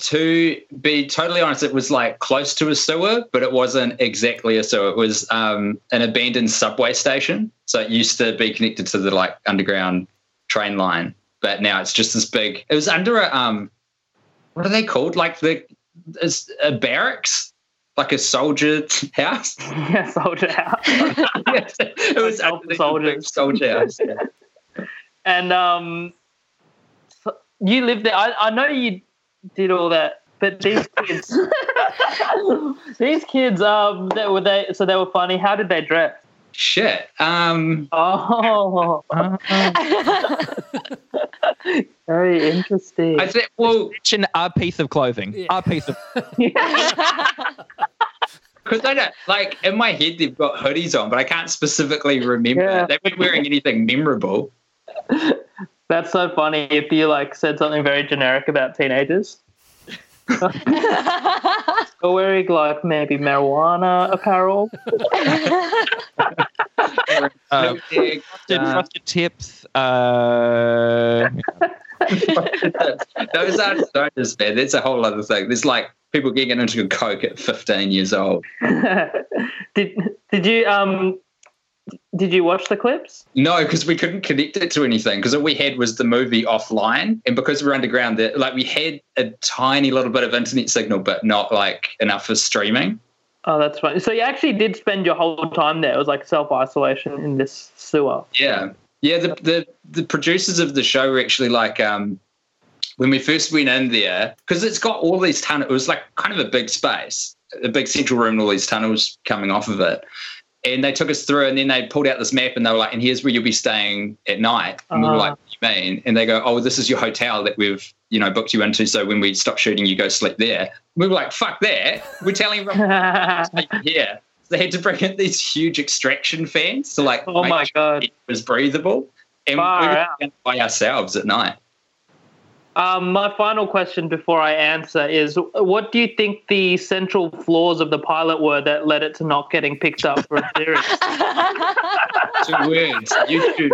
H: To be totally honest, it was like close to a sewer, but it wasn't exactly a sewer. It was um, an abandoned subway station. So it used to be connected to the like underground train line, but now it's just this big. It was under a um, what are they called? Like the is a barracks, like a soldier house.
F: Yeah, soldier house.
H: yes, it was under
F: soldiers.
H: soldier house. yeah.
F: And um, you lived there. I, I know you did all that, but these kids, these kids, um, that were they? So they were funny. How did they dress?
H: Shit. Um,
F: Oh, very interesting.
H: I said, Well,
D: Mention a piece of clothing.
C: Yeah.
D: A piece of.
H: Because I don't like in my head they've got hoodies on, but I can't specifically remember.
F: Yeah.
H: They weren't wearing anything memorable.
F: That's so funny. If you like said something very generic about teenagers, or wearing like maybe marijuana apparel.
D: Uh, frosted,
H: uh,
D: frosted tips. Uh,
H: Those aren't stoners, man. That's a whole other thing. There's like people getting into coke at 15 years old.
F: did did you um did you watch the clips?
H: No, because we couldn't connect it to anything. Because all we had was the movie offline, and because we're underground, that like we had a tiny little bit of internet signal, but not like enough for streaming.
F: Oh, that's funny. So you actually did spend your whole time there. It was like self isolation in this sewer.
H: Yeah, yeah. The the the producers of the show were actually like, um, when we first went in there, because it's got all these tunnels. It was like kind of a big space, a big central room, and all these tunnels coming off of it. And they took us through, and then they pulled out this map, and they were like, "And here's where you'll be staying at night." And we were
F: Ah.
H: like, "What do you mean?" And they go, "Oh, this is your hotel that we've you know booked you into. So when we stop shooting, you go sleep there." We were like, "Fuck that! We're telling everyone yeah." They had to bring in these huge extraction fans to like
F: oh my god.
H: it was breathable. And
F: Far
H: we were
F: out.
H: by ourselves at night.
F: Um, my final question before I answer is: What do you think the central flaws of the pilot were that led it to not getting picked up for a series?
H: Two words. YouTube.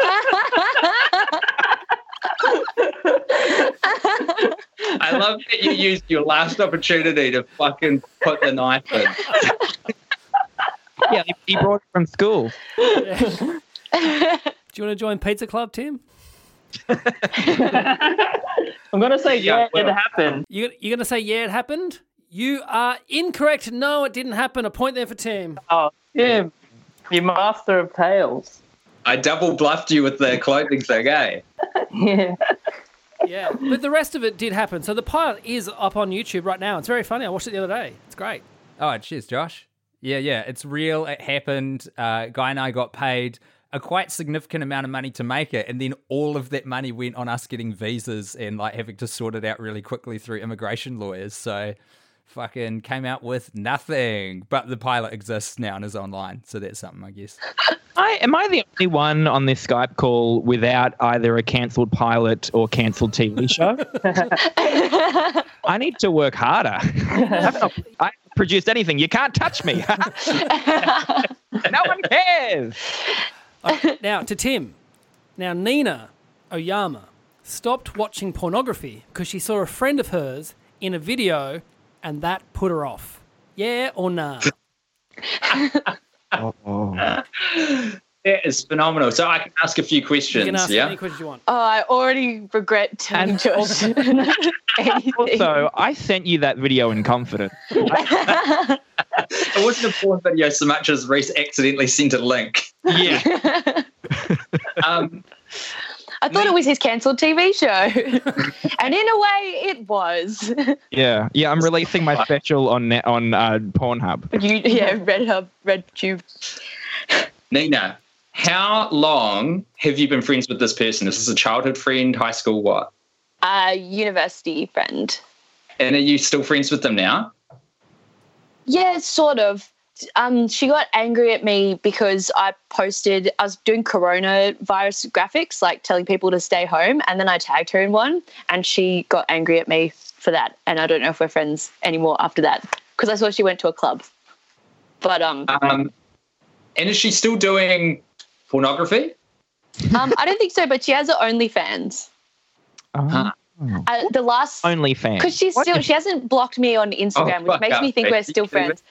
H: I love that you used your last opportunity to fucking put the knife in.
D: yeah, he- he brought it from school.
C: Do you want to join Pizza Club, Tim?
F: I'm gonna say
H: Yeah,
F: yeah, it happened.
C: You, you're going to say, yeah, it happened? You are incorrect. No, it didn't happen. A point there for Tim.
F: Oh, Tim, you master of tales.
H: I double bluffed you with the clothing thing, eh?
F: Yeah.
C: Yeah, but the rest of it did happen. So the pilot is up on YouTube right now. It's very funny. I watched it the other day. It's great.
G: Oh, cheers, Josh. Yeah, yeah, it's real. It happened. Uh, Guy and I got paid a quite significant amount of money to make it, and then all of that money went on us getting visas and like having to sort it out really quickly through immigration lawyers. So, fucking came out with nothing. But the pilot exists now and is online, so that's something, I guess.
D: I, am I the only one on this Skype call without either a cancelled pilot or cancelled TV show? I need to work harder. I've not, I haven't produced anything. You can't touch me. no one cares.
C: Okay, oh, now to Tim. Now Nina Oyama stopped watching pornography because she saw a friend of hers in a video, and that put her off. Yeah or nah? Oh.
H: That is phenomenal. So I can ask a few
C: You
H: questions.
C: can ask
H: yeah.
C: any questions you want.
E: Oh, I already regret telling
D: And
E: Josh.
D: Also, I sent you that video in confidence.
H: It wasn't a porn video so much as Reese accidentally sent a link.
D: Yeah.
H: Um,
E: I thought it was his cancelled TV show. and in a way, it was.
D: Yeah. Yeah. I'm releasing my special on net on uh, Pornhub.
E: You, yeah, Red Hub, Red Tube.
H: Nina, how long have you been friends with this person? Is this a childhood friend, high school, what?
E: Uh, university friend.
H: And are you still friends with them now?
E: Yeah, sort of. Um, she got angry at me because I posted, I was doing coronavirus graphics, like telling people to stay home, and then I tagged her in one, and she got angry at me for that. And I don't know if we're friends anymore after that because I saw she went to a club. But um,
H: Um, and is she still doing pornography?
E: um, I don't think so. But she has her OnlyFans.
H: Huh.
E: Uh, the last only
D: OnlyFans.
E: because she's still she hasn't blocked me on Instagram, which
H: fuck
E: makes me
H: up,
E: think we're still friends.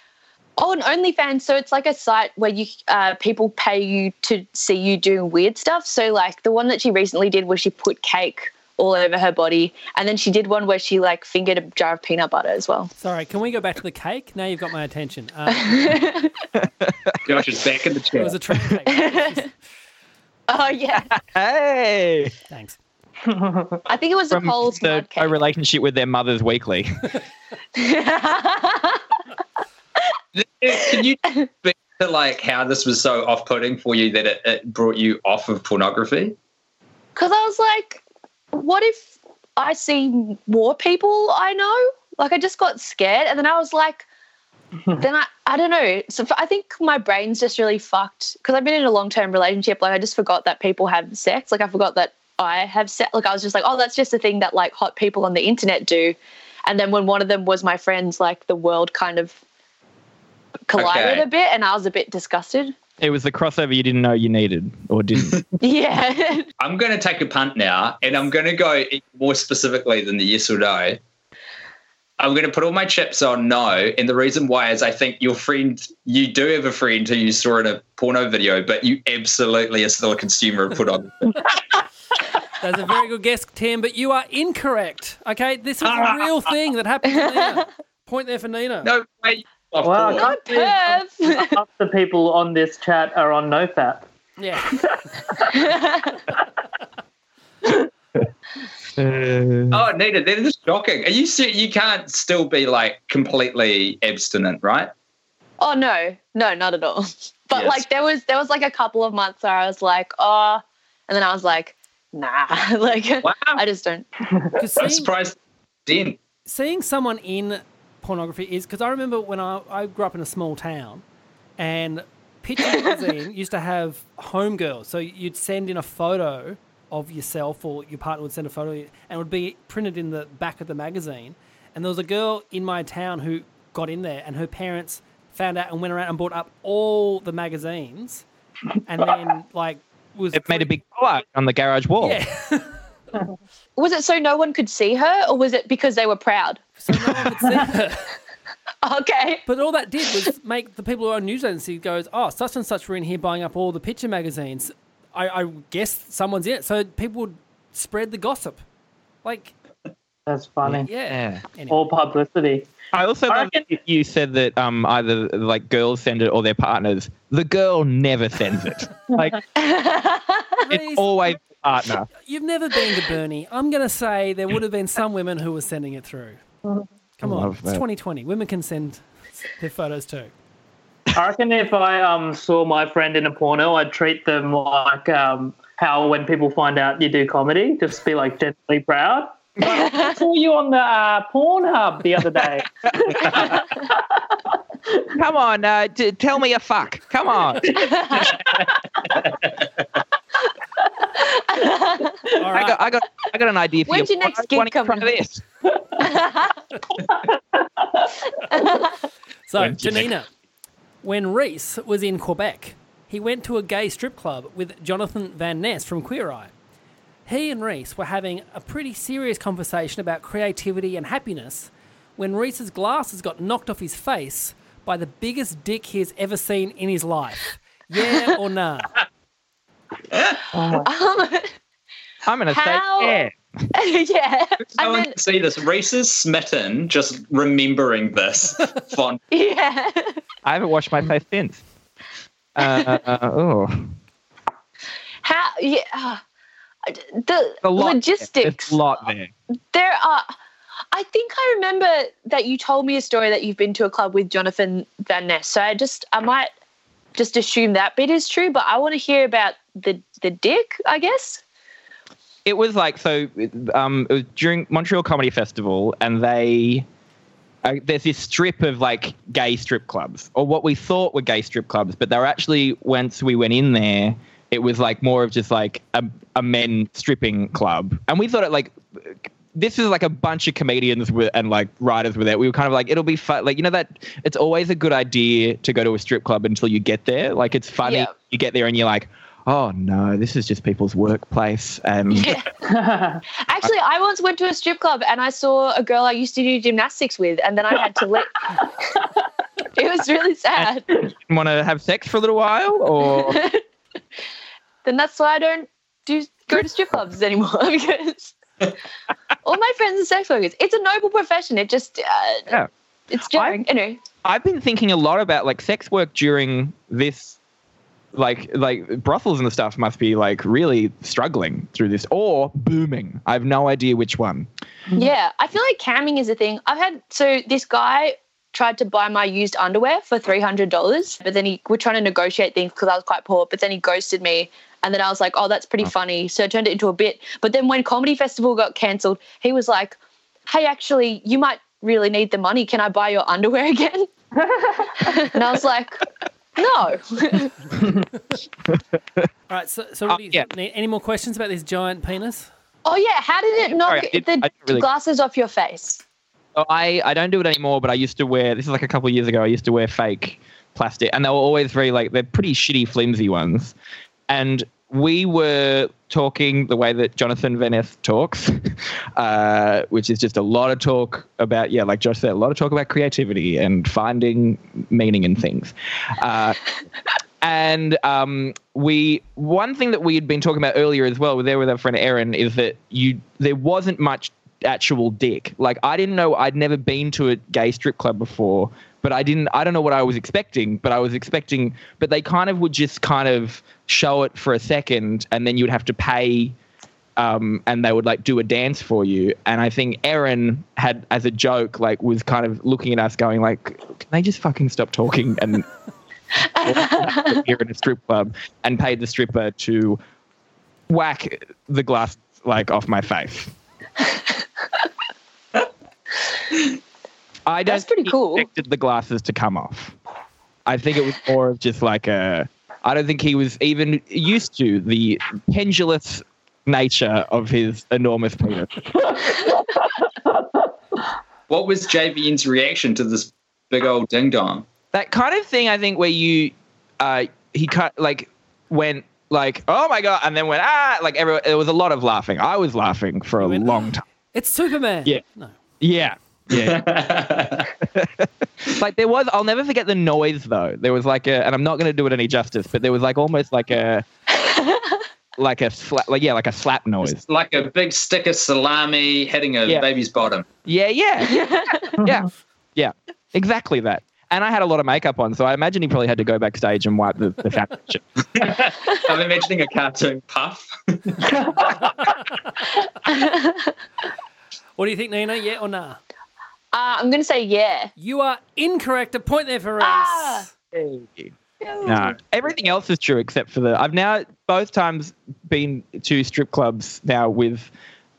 E: Oh, and OnlyFans, so it's like a site where you uh, people pay you to see you doing weird stuff. So like the one that she recently did was she put cake all over her body, and then she did one where she like fingered a jar of peanut butter as well.
C: Sorry, can we go back to the cake? Now you've got my attention. Uh,
H: Josh is back in the
C: it was a
H: chat.
C: train cake.
E: Oh yeah,
D: Hey.
C: Thanks.
E: I think it was a
D: From
E: Coles
D: the,
E: mud
D: a
E: cake.
D: relationship with their mothers weekly.
H: Can you speak to like how this was so off-putting for you that it, it brought you off of pornography?
E: Because I was like, what if I see more people I know? Like, I just got scared. And then I was like, then I, I don't know. So I think my brain's just really fucked because I've been in a long term relationship. Like, I just forgot that people have sex. Like, I forgot that I have said, Like, I was just like, oh, that's just a thing that like hot people on the internet do. And then when one of them was my friends, like, the world kind of collided
H: Okay.
E: a bit and I was a bit disgusted.
D: It was the crossover you didn't know you needed or didn't.
E: Yeah.
H: I'm going to take a punt now, and I'm going to go more specifically than the yes or no. I'm going to put all my chips on no, and the reason why is I think your friend, you do have a friend who you saw in a porno video, but you absolutely are still a consumer of on.
C: That's a very good guess, Tim, but you are incorrect. Okay, this is a ah. real thing that happened to Nina. Point there for Nina.
H: no wait. Of
F: Wow, I
H: course.
F: can't believe
E: Perv.
F: half the people on this chat are on NoFap.
C: Yeah.
H: Uh, oh, Nita, that is shocking. Are you ser- you can't still be like completely abstinent, right?
E: Oh no, no, not at all. But
H: Yes.
E: like there was there was like a couple of months where I was like, oh, and then I was like, nah, like
H: Wow.
E: I just don't.
H: I'm
C: seeing,
H: surprised. Then
C: seeing someone in pornography is because I remember when I, I grew up in a small town and Picture Magazine used to have homegirls. So you'd send in a photo of yourself or your partner would send a photo and it would be printed in the back of the magazine. And there was a girl in my town who got in there and her parents found out and went around and bought up all the magazines and then like was
D: It made a big plug on the garage wall.
C: yeah.
E: Was it so no one could see her, or was it because they were proud?
C: so no one could see her.
E: Okay.
C: But all that did was make the people who own news agency goes, oh, such and such were in here buying up all the picture magazines. I, I guess someone's in it. So people would spread the gossip. Like,
F: That's funny.
C: yeah.
D: Yeah.
C: Anyway.
F: All publicity.
D: I also
F: I
D: love that you said that um, either like girls send it or their partners. The girl never sends it. like it's always the partner.
C: You've never been to Burnie. I'm going to say there would have been some women who were sending it through. Come on. It's 2020. Women can send their photos too.
F: I reckon if I um, saw my friend in a porno, I'd treat them like um, how when people find out you do comedy, just be like gently proud. Like, I saw you on the uh, Pornhub the other day.
D: Come on, uh, t- tell me a fuck. Come on.
C: All
D: I got, I got, I got an idea for
E: When's
D: you.
E: your next
D: Why
E: gig
D: don't
E: coming?
D: try this?
C: So, Janina, when Reese was in Quebec, he went to a gay strip club with Jonathan Van Ness from Queer Eye. He and Reese were having a pretty serious conversation about creativity and happiness when Reese's glasses got knocked off his face by the biggest dick he has ever seen in his life. Yeah or nah?
E: Um,
D: I'm gonna say yeah.
E: yeah.
H: I
E: And
H: want to see this. Reese is smitten just remembering this font.
E: yeah.
D: I haven't washed my face since. Uh, oh,
E: How, yeah. uh, The
D: a lot.
E: Logistics.
D: There's a lot there.
E: There are. I think I remember that you told me a story that you've been to a club with Jonathan Van Ness. So I just, I might just assume that bit is true, but I want to hear about the the dick. I guess.
D: It was like so. Um, it was during Montreal Comedy Festival, and they uh, there's this strip of like gay strip clubs, or what we thought were gay strip clubs, but they were actually once we went in there, it was like more of just like a, a men stripping club, and we thought it like. This is like a bunch of comedians with, and like writers with it. We were kind of like, it'll be fun. Like, you know, that it's always a good idea to go to a strip club until you get there. Like, it's funny.
E: Yeah.
D: You get there and you're like, oh no, this is just people's workplace. And
E: Actually, I once went to a strip club and I saw a girl I used to do gymnastics with, and then I had to leave. it was really sad.
D: want to have sex for a little while or
E: then that's why I don't do go to strip clubs anymore because all my friends are sex workers. It's a noble profession. It just uh,
D: yeah
E: it's jarring. Anyway,
D: i've been thinking a lot about like sex work during this like like brothels and the stuff must be like really struggling through this or booming i have no idea which one
E: yeah, I feel like camming is a thing. I've had so this guy tried to buy my used underwear for three hundred dollars, but then he we're trying to negotiate things because I was quite poor. But then he ghosted me, and then I was like, oh, that's pretty funny. So I turned it into a bit. But then when comedy festival got cancelled, he was like, hey, actually, you might really need the money. Can I buy your underwear again? and I was like, no.
C: All right, so, so what do you
D: yeah.
C: think? Any more questions about this giant penis?
E: oh yeah, how did it knock
D: Sorry, did-
E: the
D: didn't really-
E: glasses off your face?
D: So I, I don't do it anymore, but I used to wear. This is like a couple of years ago. I used to wear fake plastic, and they were always very like they're pretty shitty, flimsy ones. And we were talking the way that Jonathan Ness talks, uh, which is just a lot of talk about yeah, like Josh said, a lot of talk about creativity and finding meaning in things. Uh, and um, we one thing that we had been talking about earlier as well, there with our friend Erin, is that you there wasn't much actual dick. Like I didn't know I'd never been to a gay strip club before, but I didn't I don't know what I was expecting, but I was expecting but they kind of would just kind of show it for a second and then you'd have to pay um, and they would like do a dance for you. And I think Erin had, as a joke, like was kind of looking at us, going like, "Can they just fucking stop talking?" And here in a strip club, and paid the stripper to whack the glass like off my face. I don't
E: That's pretty
D: think he
E: cool.
D: expected the glasses to come off. I think it was more of just like a. I don't think he was even used to the pendulous nature of his enormous penis.
H: What was JVN's reaction to this big old ding dong?
D: that kind of thing i think where you uh he cut like went like oh my god and then went ah like everyone It was a lot of laughing i was laughing for a
C: went,
D: long time
C: It's Superman.
D: Yeah.
C: No.
D: yeah yeah like there was i'll never forget the noise though there was like a and i'm not going to do it any justice but there was like almost like a like a slap like yeah like a slap noise
H: like a big stick of salami hitting a
D: Yeah.
H: baby's bottom.
D: yeah yeah yeah yeah exactly that and I had a lot of makeup on, so I imagine he probably had to go backstage and wipe the, the foundation.
H: I'm imagining a cartoon puff.
C: What do you think, Nina? Yeah or nah?
E: Uh, I'm going to say yeah.
C: You are incorrect. A point there for Reese.
E: Ah!
D: No, everything else is true except for the. I've now both times been to strip clubs now with.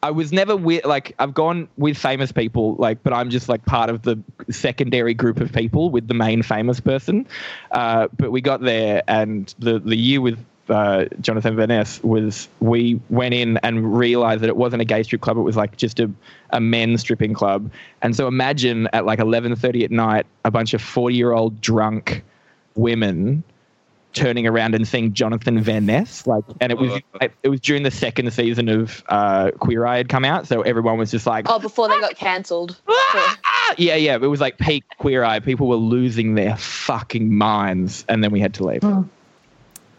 D: I was never with like I've gone with famous people like, but I'm just like part of the secondary group of people with the main famous person. Uh, but we got there, and the the year with uh, Jonathan Van Ness was we went in and realized that it wasn't a gay strip club; it was like just a a men's stripping club. And so imagine at like 11:30 at night, a bunch of 40 year old drunk women turning around and seeing Jonathan Van Ness. Like, and it was it was during the second season of uh, Queer Eye had come out, so everyone was just like,
E: Oh, before they got cancelled.
D: "Ah!" yeah, yeah. It was like peak Queer Eye. People were losing their fucking minds, and then we had to leave.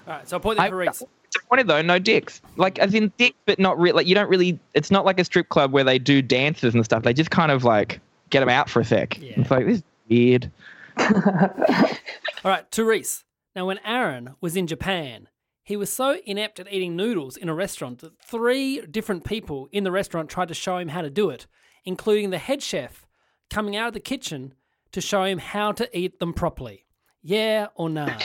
C: All right, so a point there
D: I-
C: for Reese.
D: disappointed though. No dicks. Like as in dick, but not really. Like you don't really. It's not like a strip club where they do dances and stuff. They just kind of like get them out for a sec. Yeah. It's like this is weird.
C: All right, to Reese. Now, when Aaron was in Japan, he was so inept at eating noodles in a restaurant that three different people in the restaurant tried to show him how to do it, including the head chef coming out of the kitchen to show him how to eat them properly. Yeah or no?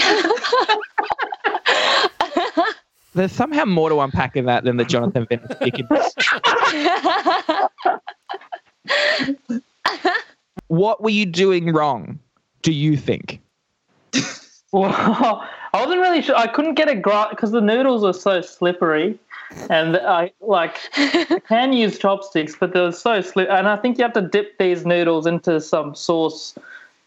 D: There's somehow more to unpack in that than the Jonathan Van Ness chicken. what were you doing wrong? Do you think?
F: Well, I wasn't really sure. I couldn't get a grasp because the noodles were so slippery, and I like I can use chopsticks, but they're so slip. And I think you have to dip these noodles into some sauce.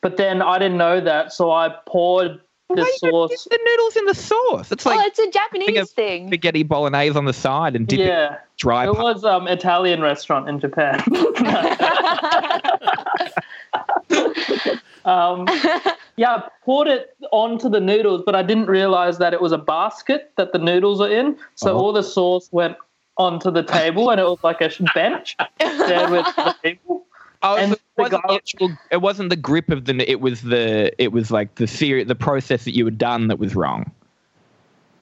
F: But then I didn't know that, so I poured the
D: Why don't
F: sauce.
D: dip the noodles in the sauce. It's like
E: oh, it's a Japanese
D: of
E: thing.
D: spaghetti bolognese on the side and dip it
F: Yeah,
D: dry.
F: it was um Italian restaurant in Japan. um, yeah, I poured it onto the noodles, but I didn't realize that it was a basket that the noodles are in. So
D: Oh.
F: all the sauce went onto the table, and it was like a bench there with the people.
D: Oh,
F: And
D: so it wasn't
F: guy-
D: actual. It wasn't the grip of the. It was the. It was like the theory, the process that you had done that was wrong.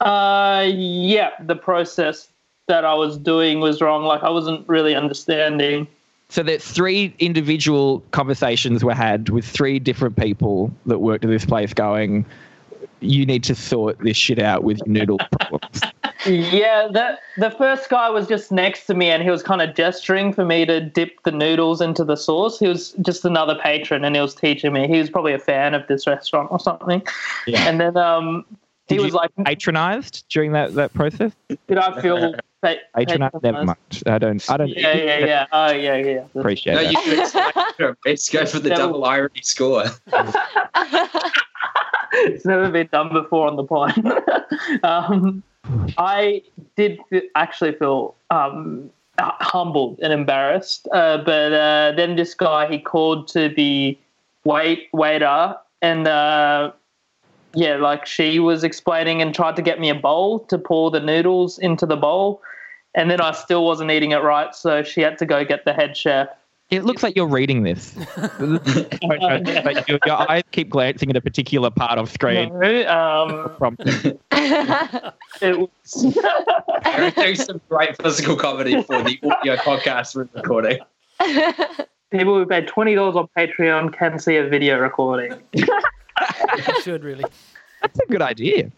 F: Uh, yeah, the process that I was doing was wrong. Like I wasn't really understanding.
D: So that three individual conversations were had with three different people that worked at this place. Going, you need to sort this shit out with your noodle problems.
F: Yeah, the the first guy was just next to me, and he was kind of gesturing for me to dip the noodles into the sauce. He was just another patron, and he was teaching me. He was probably a fan of this restaurant or something.
D: Yeah.
F: And then um, he
D: Did
F: was like,
D: patronized during that that process.
F: "Did I feel pa-
D: Patronized, never mind. I don't. I don't.
F: Yeah, yeah, yeah. Oh, yeah, yeah.
D: Appreciate
H: No,
D: that.
H: you should expect your go for the
F: Yeah.
H: double irony score.
F: it's never been done before on the pod. um, I did f- actually feel um, humbled and embarrassed, uh, but uh, then this guy he called to the wait waiter, and uh, yeah, like she was explaining and tried to get me a bowl to pour the noodles into the bowl, and then I still wasn't eating it right, so she had to go get the head chef.
D: It looks like you're reading this. But your, your eyes keep glancing at a particular part of screen.
F: Um,
D: From
F: it was.
H: Aaron doing some great physical comedy for the audio podcast we're recording.
F: People who pay twenty dollars on Patreon can see a video recording.
C: You should really.
D: That's a good idea.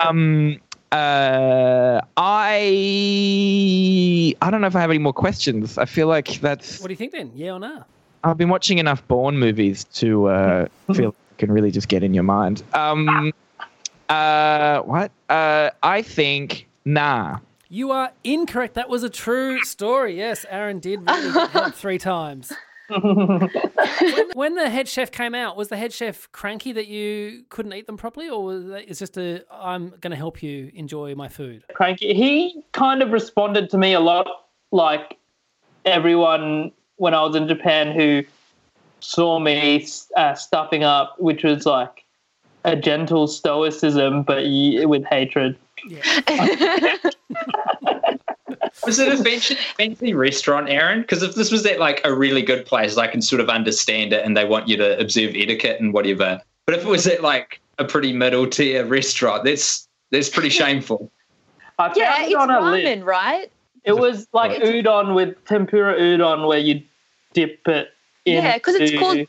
D: um, uh, I I don't know if I have any more questions. I feel like that's.
C: What do you think then? Yeah or no?
D: I've been watching enough Bourne movies to uh, feel like I can really just get in your mind. Um, uh, what? Uh, I think nah.
C: You are incorrect. That was a true story. Yes, Aaron did really help three times. When, when the head chef came out, was the head chef cranky that you couldn't eat them properly, or was it, it's just a I'm going to help you enjoy my food?
F: Cranky. He kind of responded to me a lot like everyone when I was in Japan who saw me uh, stuffing up, which was like a gentle stoicism, but with hatred.
H: Was it a fancy, fancy restaurant, Aaron? Because if this was at like a really good place, I can sort of understand it, and they want you to observe etiquette and whatever. But if it was at like a pretty middle tier restaurant, that's that's pretty shameful.
F: I found
E: yeah,
F: it
E: it's
F: on a list.
E: ramen, right?
F: It was like udon with tempura udon, where you dip it. In.
E: Yeah, 'cause it's called-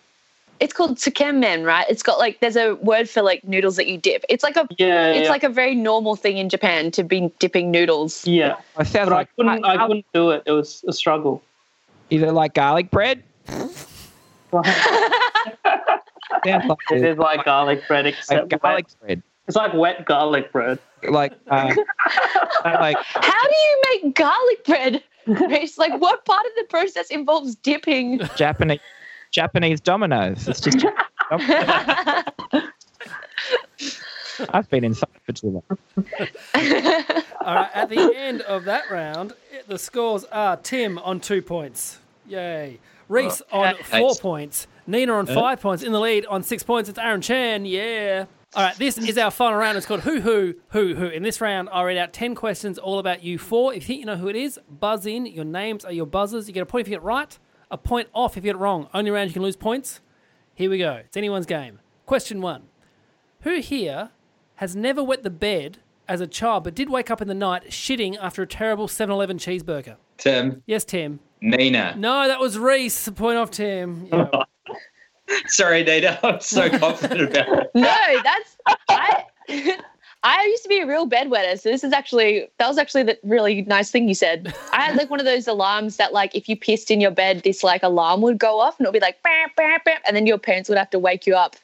E: It's called tsukemen, right? It's got like there's a word for like noodles that you dip. It's like a
F: Yeah,
E: it's
F: yeah.
E: like a very normal thing in Japan to be dipping noodles.
F: Yeah,
D: It sounds
F: but I
D: like
F: couldn't. I couldn't do it. It was a struggle.
D: either like garlic bread. Sounds like,
F: It is like garlic bread,
D: like
F: except
D: garlic
F: wet.
D: bread.
F: It's like wet garlic bread.
D: Like uh, like
E: How do you make garlic bread? It's like what part of the process involves dipping?
D: Japanese Japanese dominoes. It's just I've been inside for too long.
C: All right, at the end of that round, it- the scores are Tim on two points. Yay. Reese oh, on four
H: Nice.
C: points. Nina on uh. five points. In the lead on six points, it's Aaron Chen. Yeah. All right, this is our final round. It's called Who Who Who Who. In this round, I'll read out 10 questions all about you four. If you think you know who it is, buzz in. Your names are your buzzers. You get a point if you get it right, a point off if you get it wrong. Only round you can lose points. Here we go. It's anyone's game. Question one Who here has never wet the bed as a child but did wake up in the night shitting after a terrible 7 Eleven cheeseburger?
H: Tim,
C: Yes, Tim.
H: Nina.
C: No, that was Reese. A point off, Tim. Yeah.
H: Sorry, Nina. I'm so confident about it.
E: No, that's I. I used to be a real bedwetter, so this is actually that was actually the really nice thing you said. I had like one of those alarms that like if you pissed in your bed, this like alarm would go off and it would be like bam, bam, bam, and then your parents would have to wake you up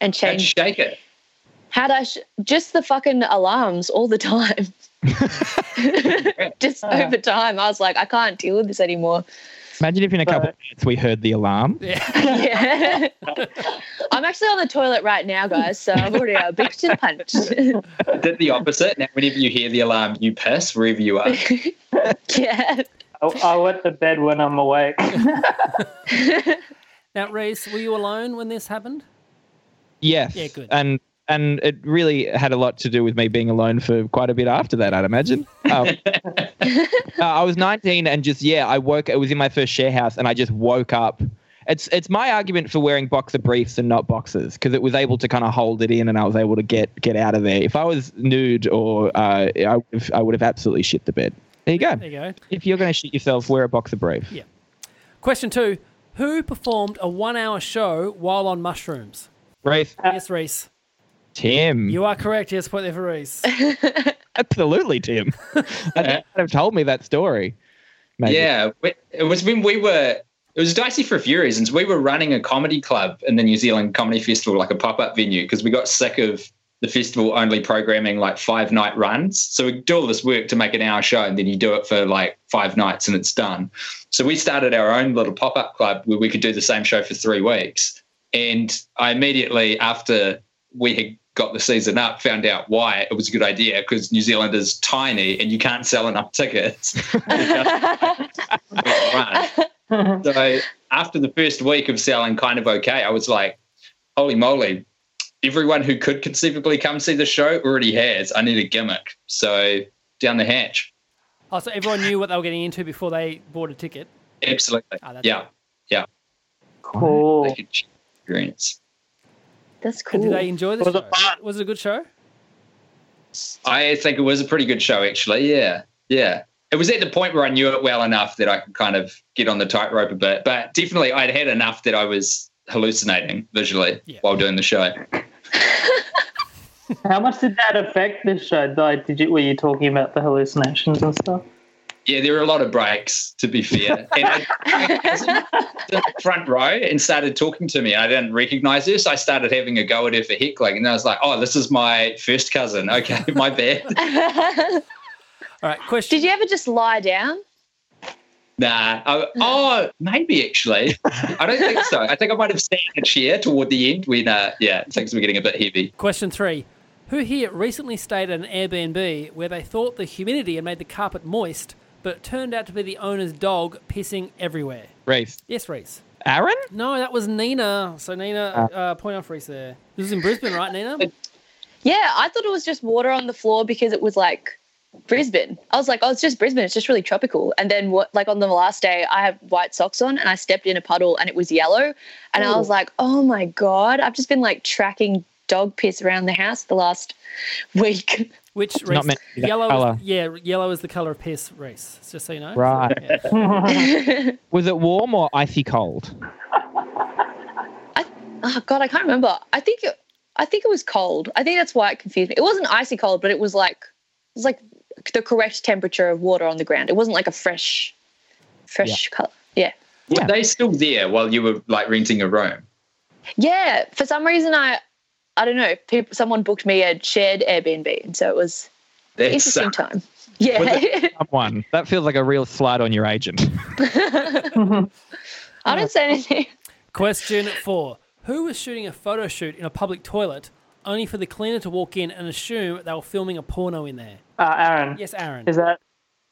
E: and change.
H: And shake it.
E: Had I sh- just the fucking alarms all the time, just uh. over time, I was like, I can't deal with this anymore.
D: Imagine if in a couple of minutes we heard the alarm.
E: Yeah. I'm actually on the toilet right now, guys, so I've already uh, beat to the punch.
H: Did the opposite. Now, whenever you hear the alarm, you piss wherever you are.
E: yeah.
F: I, I went to bed when I'm awake.
C: Now, Reese, were you alone when this happened?
D: Yes.
C: Yeah, good.
D: And and it really had a lot to do with me being alone for quite a bit after that, I'd imagine. Um, uh, I was 19 and just yeah, I woke. It was in my first share house, and I just woke up. It's it's my argument for wearing boxer briefs and not boxers because it was able to kind of hold it in, and I was able to get get out of there. If I was nude or uh, I, if I would have absolutely shit the bed. There you go.
C: There you go.
D: If you're going to shit yourself, wear a boxer brief.
C: Yeah. Question two Who performed a one hour show while on mushrooms?
D: Rafe,
C: Yes, Reese.
D: Tim.
C: You are correct. Yes, point there for Reese.
D: Absolutely, Tim. I think you might have told me that story. Maybe.
H: Yeah, it was when we were. It was dicey for a few reasons. We were running a comedy club in the New Zealand Comedy Festival, like a pop up venue, because we got sick of the festival only programming like five night runs. So we do all this work to make an hour show, and then you do it for like five nights and it's done. So we started our own little pop up club where we could do the same show for three weeks. And I immediately, after we had got the season up, found out why it was a good idea because New Zealand is tiny and you can't sell enough tickets. so after the first week of selling kind of okay, I was like, holy moly, everyone who could conceivably come see the show already has. I need a gimmick. So down the hatch.
C: Oh, so everyone knew what they were getting into before they bought a ticket.
H: Absolutely.
C: Oh, that's
H: yeah. Yeah.
F: Cool.
H: Experience.
E: That's
C: And
E: cool.
C: did they enjoy the
F: Was
C: show?
F: it fun?
C: Was it a good show?
H: I think it was a pretty good show, actually. Yeah. Yeah. It was at the point where I knew it well enough that I could kind of get on the tightrope a bit. But definitely, I'd had enough that I was hallucinating visually
C: Yeah.
H: while doing the show.
F: How much did that affect the show? Like, did you were you talking about the hallucinations and stuff?
H: Yeah, there were a lot of breaks, to be fair. And I, I was in the front row and started talking to me. I didn't recognize her, so I started having a go at her for heckling. And I was like, oh, this is my first cousin. Okay, my bad.
C: All right, question.
E: Did you ever just lie down?
H: Nah. I, oh, maybe actually. I don't think so. I think I might have sat in a chair toward the end when, uh, yeah, things were getting a bit heavy.
C: Question three. Who here recently stayed at an Airbnb where they thought the humidity had made the carpet moist, but it turned out to be the owner's dog pissing everywhere?
D: Reese.
C: Yes, Reese.
D: Aaron?
C: No, that was Nina. So Nina, uh, point off Reese there. This was in Brisbane, right, Nina?
E: Yeah, I thought it was just water on the floor because it was like Brisbane. I was like, oh, it's just Brisbane. It's just really tropical. And then, what? Like on the last day, I have white socks on and I stepped in a puddle and it was yellow. And I was like, oh my god, I've just been like tracking dog piss around the house the last week.
C: Which
D: not
C: Reese?
D: meant to be
C: Yellow.
D: colour.
C: Is, yeah, yellow is the color of piss, race. Just so you know.
D: Right.
C: Yeah.
D: Was it warm or icy cold?
E: oh god, I can't remember. I think it, I think it was cold. I think that's why it confused me. It wasn't icy cold, but it was like it was like the correct temperature of water on the ground. It wasn't like a fresh, fresh color. Yeah.
H: Were they still there while you were like renting a room?
E: Yeah, for some reason I I don't know, people someone booked me a shared Airbnb and so it was an
H: That's
E: interesting time. Yeah.
D: Was it someone? That feels like a real slide on your agent.
E: I don't say anything.
C: Question four. Who was shooting a photo shoot in a public toilet only for the cleaner to walk in and assume they were filming a porno in there?
F: Uh, Aaron,
C: Yes, Aaron.
F: is that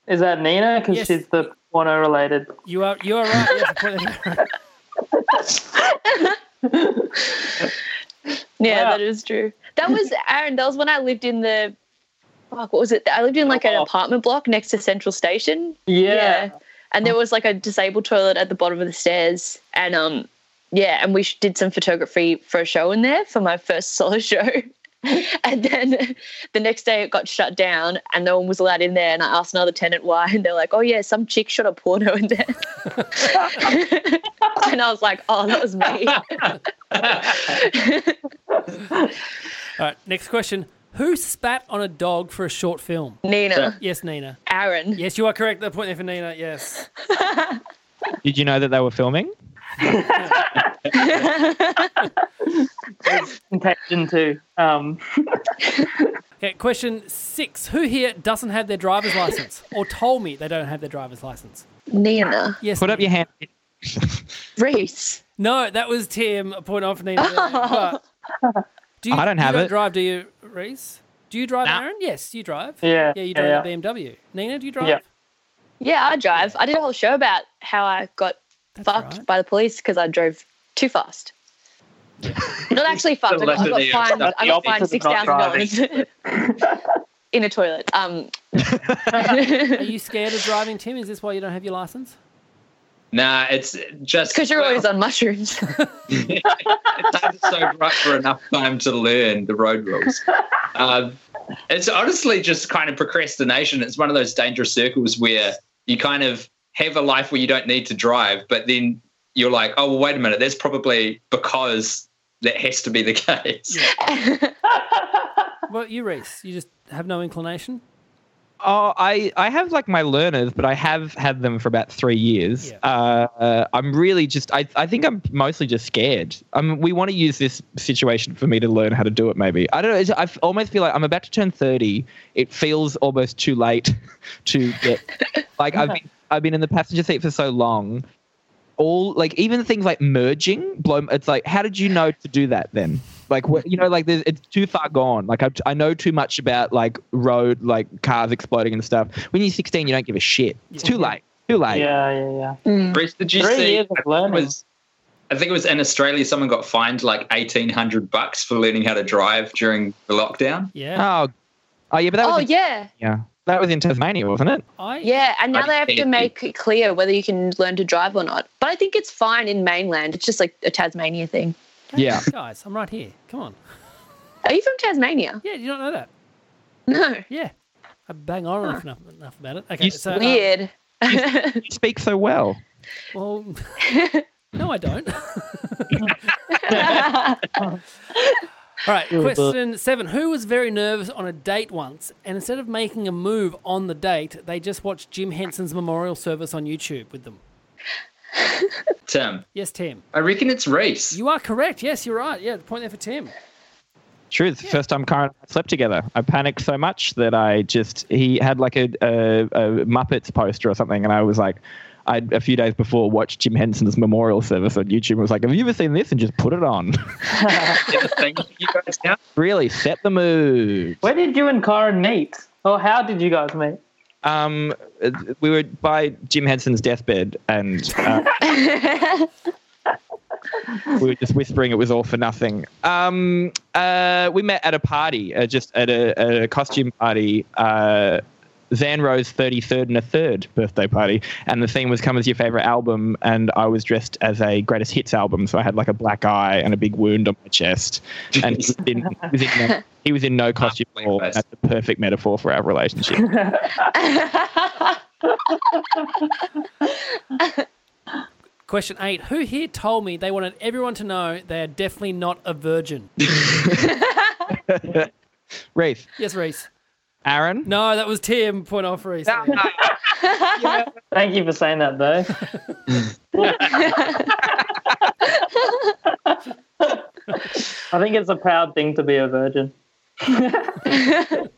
F: is that Nina? Because
C: Yes.
F: she's the porno related.
C: You are you are right. Yes, a point there.
E: Yeah,
F: Wow.
E: that is true. That was Aaron. That was when I lived in the. Fuck, what was it? I lived in like an
F: Oh.
E: apartment block next to Central Station.
F: Yeah.
E: And there was like a disabled toilet at the bottom of the stairs. And um, yeah, and we did some photography for a show in there for my first solo show. and then the next day it got shut down and no one was allowed in there. And I asked another tenant why. And they're like, oh, yeah, some chick shot a porno in there. and I was like, oh, that was me.
C: All right, next question. Who spat on a dog for a short film?
E: Nina,
C: Yes, Nina.
E: Aaron.
C: Yes, you are correct. The point there for Nina. Yes.
D: Did you know that they were filming?
F: Contagion too. Um,
C: Okay, question six. Who here doesn't have their driver's license or told me they don't have their driver's license?
E: Nina.
C: Yes.
D: Put up your hand.
E: Rhys.
C: No, that was Tim. A point off Nina. there. Do you,
D: I don't
C: you
D: have
C: don't
D: it.
C: drive, do you, Rhys? Do you drive,
D: No.
C: Aaron? Yes, you drive.
F: Yeah,
C: Yeah, you
F: yeah,
C: drive a BMW. Nina, do you drive?
F: Yeah.
E: Yeah, I drive. I did a whole show about how I got
C: That's
E: fucked
C: right.
E: by the police because I drove too fast. Not actually fucked. I got, I got fined. I got fined
F: opposite
E: six
F: of not
E: thousand dollars in a toilet. Um,
C: Are you scared of driving, Tim? Is this why you don't have your license?
H: Nah, it's just
E: because you're
H: well,
E: always on mushrooms.
H: it takes so rough for enough time to learn the road rules. Um, it's honestly just kind of procrastination. It's one of those dangerous circles where you kind of have a life where you don't need to drive, but then you're like, oh, well, wait a minute, that's probably because that has to be the case.
C: Well, you, Rhys, you just have no inclination.
D: Oh, I, I have like my learners, but I have had them for about three years.
C: Yeah.
D: Uh, uh, I'm really just, I, I think I'm mostly just scared. Um, we want to use this situation for me to learn how to do it, maybe. I don't know. I almost feel like I'm about to turn 30. It feels almost too late to get, like, I've been, I've been in the passenger seat for so long. All, like, even things like merging, blow, it's like, how did you know to do that then? Like, what, you know, like, there's, it's too far gone. Like, I, I know too much about, like, road, like, cars exploding and stuff. When you're 16, you don't give a shit. It's too late. Too late.
F: yeah, yeah, yeah.
H: Mm. Rhys, did you
F: Three
H: see?
F: years of
H: I think it
F: learning.
H: was, I think it was in Australia. Someone got fined like eighteen hundred bucks for learning how to drive during the lockdown.
C: Yeah.
D: Oh, oh yeah, but that
E: oh
D: was in,
E: yeah,
D: yeah, that was in Tasmania, wasn't it?
C: I,
E: yeah. And now
H: I
E: they have to make it clear whether you can learn to drive or not. But I think it's fine in mainland. It's just like a Tasmania thing.
D: Yeah.
C: Guys, I'm right here. Come on.
E: Are you from Tasmania?
C: Yeah, you do you not know that?
E: No.
C: Yeah. I bang on enough, enough about it. Okay,
D: You
C: so. uh,
E: Weird.
D: You speak so well.
C: well, no, I don't. All right, question seven. Who was very nervous on a date once, and instead of making a move on the date, they just watched Jim Henson's memorial service on YouTube with them?
H: Tim,
C: Yes, Tim.
H: I reckon it's Reese.
C: You are correct. Yes, you're right. Yeah, the point there for Tim.
D: True. It's the first time Kyran and I slept together. I panicked so much that I just he had like a, a, a Muppets poster or something, and I was like, I a few days before watched Jim Henson's memorial service on YouTube. and was like, Have you ever seen this? And just put it on.
H: Thank you guys now.
D: really set the mood.
F: Where did you and Kyran meet? Or how did you guys meet?
D: Um, uh, we were by Jim Henson's deathbed, and uh, we were just whispering it was all for nothing. Um, uh, we met at a party, uh, just at a, a costume party. Zan Rowe's 33rd and a third birthday party, and the theme was "Come as your favorite album," and I was dressed as a greatest hits album, so I had like a black eye and a big wound on my chest, and he was in, he was in, no, he was in no costume at all. That's the perfect metaphor for our relationship.
C: Question eight. Who here told me they wanted everyone to know they are definitely not a virgin?
D: Rhys,
C: yes, Rhys.
D: Aaron,
C: No, that was Tim. Point off, Rhys.
F: Thank you for saying that, though. I think it's a proud thing to be a virgin.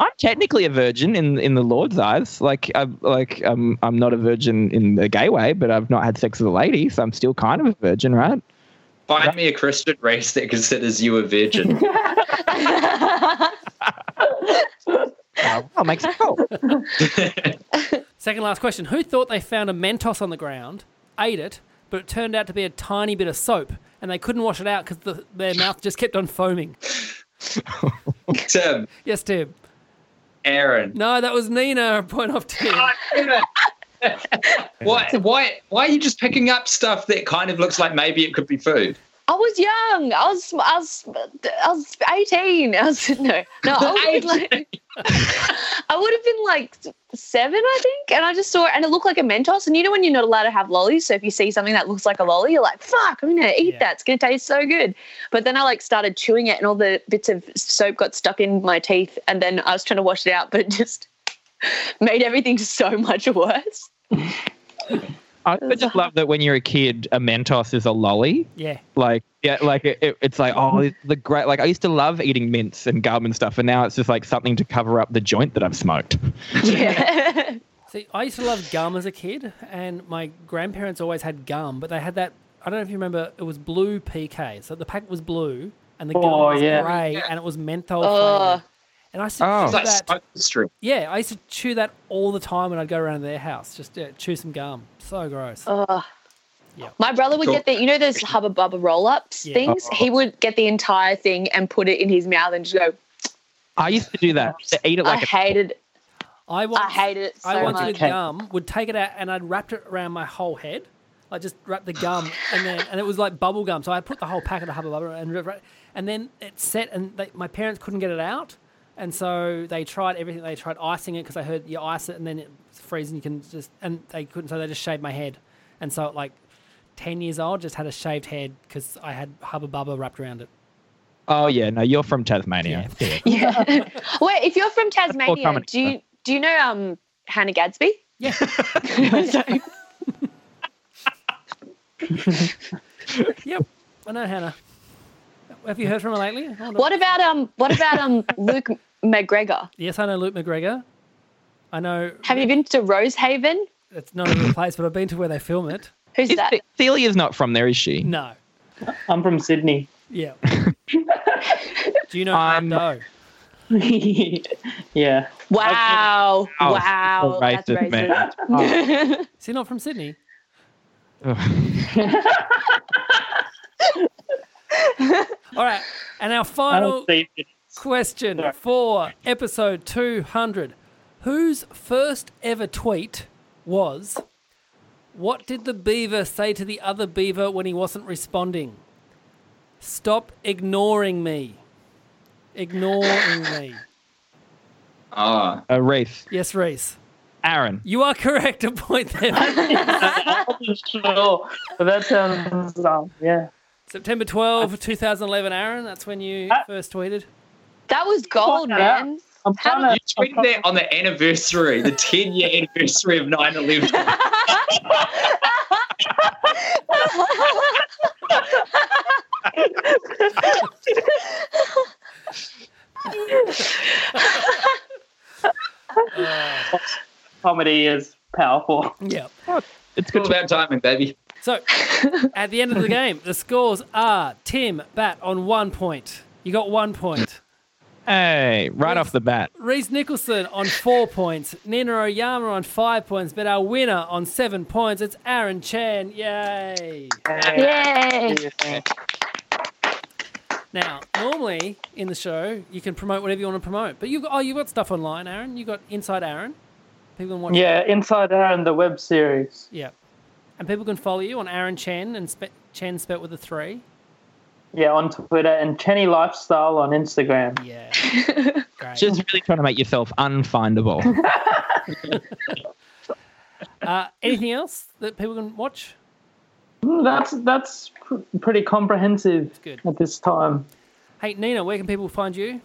D: I'm technically a virgin in in the Lord's eyes. Like, I'm like um, I'm not a virgin in the gay way, but I've not had sex with a lady, so I'm still kind of a virgin, right?
H: Find me a Christian race that considers you a virgin.
D: Oh, well, makes it cool.
C: Second last question. Who thought they found a Mentos on the ground, ate it, but it turned out to be a tiny bit of soap, and they couldn't wash it out because the, their mouth just kept on foaming.
H: Tim,
C: Yes, Tim.
H: Aaron.
C: No, that was Nina. Point off Tim.
H: Oh, Why, why, why are you just picking up stuff that kind of looks like maybe it could be food?
E: I was young. I was I was I was eighteen. I was no no. I would have been like I would have been like seven, I think. And I just saw it, and it looked like a Mentos. And you know when you're not allowed to have lollies, so if you see something that looks like a lolly, you're like, "Fuck, I'm gonna eat
C: Yeah.
E: that. It's gonna taste so good." But then I like started chewing it, and all the bits of soap got stuck in my teeth. And then I was trying to wash it out, but it just made everything so much worse.
D: I I just love that when you're a kid, a Mentos is a lolly.
C: Yeah.
D: Like, yeah, like it, it- it's like, oh, it's the great. Like, I used to love eating mints and gum and stuff, and now it's just like something to cover up the joint that I've smoked.
E: Yeah.
C: See, I used to love gum as a kid, and my grandparents always had gum, but they had that. I don't know if you remember. It was blue PK, so the packet was blue, and the gum
F: Oh,
C: was
F: yeah.
C: grey, and it was menthol
E: Oh.
C: Flavored. And I used to
D: Oh.
C: chew that.
H: smoke.
C: Yeah, I used to chew that all the time when I'd go around to their house. Just yeah, chew some gum. So gross.
E: Ugh.
C: Yeah.
E: My brother would
H: Cool.
E: get the, you know, those Hubba Bubba roll ups
C: Yeah.
E: things? He uh-huh. would get the entire thing and put it in his mouth and just go,
D: I used to do that. To eat it
E: I
D: like a
E: hated
C: I once,
E: I hated it so
C: I once
E: much.
C: with gum would take it out and I'd wrapped it around my whole head. I just wrapped the gum and then and it was like bubble gum. So I put the whole packet of Hubba Bubba and and then it set and they, my parents couldn't get it out. And so they tried everything. They tried icing it because I heard you ice it and then it's freezing. You can just and they couldn't. So they just shaved my head. And so at like ten years old, just had a shaved head because I had Hubba Bubba wrapped around it.
D: Oh yeah, no, you're from Tasmania. Yeah.
E: Yeah. Wait, if you're from Tasmania, do you do you know um Hannah Gadsby?
C: Yeah. Yep. I know Hannah. Have you heard from her lately?
E: What about um what about um Luke McGregor?
C: Yes, I know Luke McGregor. I know
E: Have you been to Rosehaven?
C: it's not a real place, but I've been to where they film it.
E: Who's
D: Is
E: that?
D: Ce- Celia's not from there, is she?
C: No.
F: I'm from Sydney.
C: Yeah. Do you know
D: Um,
C: Doe?
F: yeah.
E: Wow.
D: Oh,
E: wow.
D: so
E: That's
D: racist,
E: racist.
D: man.
C: Is he not from Sydney? All right. And our
F: I
C: final
F: don't see it.
C: Question
F: Sorry.
C: for episode 200. Whose first ever tweet was What did the beaver say to the other beaver when he wasn't responding? Stop ignoring me. Ignoring me.
H: Ah,
D: Uh, Rhys,
C: Yes, Rhys.
D: Aaron.
C: You are correct. A point there.
F: I wasn't sure, that sounds um, yeah.
C: September 12, 2011, Aaron. That's when you
F: Ah.
C: first tweeted.
E: That was gold,
F: Yeah.
E: man.
F: I'm
E: How
F: trying
H: you
F: to. I'm
H: tweeted that on the anniversary, the 10 year anniversary of 9 11.
F: comedy is powerful.
C: Yeah.
D: Oh, it's
H: It's all
D: good. To-
H: about timing, baby.
C: So, at the end of the game, the scores are Tim Batt on one point. You got one point.
D: Hey, right off the bat.
C: Rhys Nicholson on four points. Nina Oyama on five points. But our winner on seven points, it's Aaron Chen. Yay.
E: Yay.
C: Now, normally in the show, you can promote whatever you want to promote. But you've got, oh, you've got stuff online, Aaron. You've got Inside Aaron. People can watch
F: Yeah, Inside Aaron, the web series.
C: Yeah. And people can follow you on Aaron Chen and spe- Chen spelt with a three.
F: Yeah, on Twitter and Chenny Lifestyle on Instagram.
C: Yeah. Great.
D: Just really trying to make yourself unfindable.
C: uh, anything else that people can watch?
F: Mm, That's that's pr- pretty comprehensive
C: good.
F: at this time.
C: Hey, Nina, where can people find you?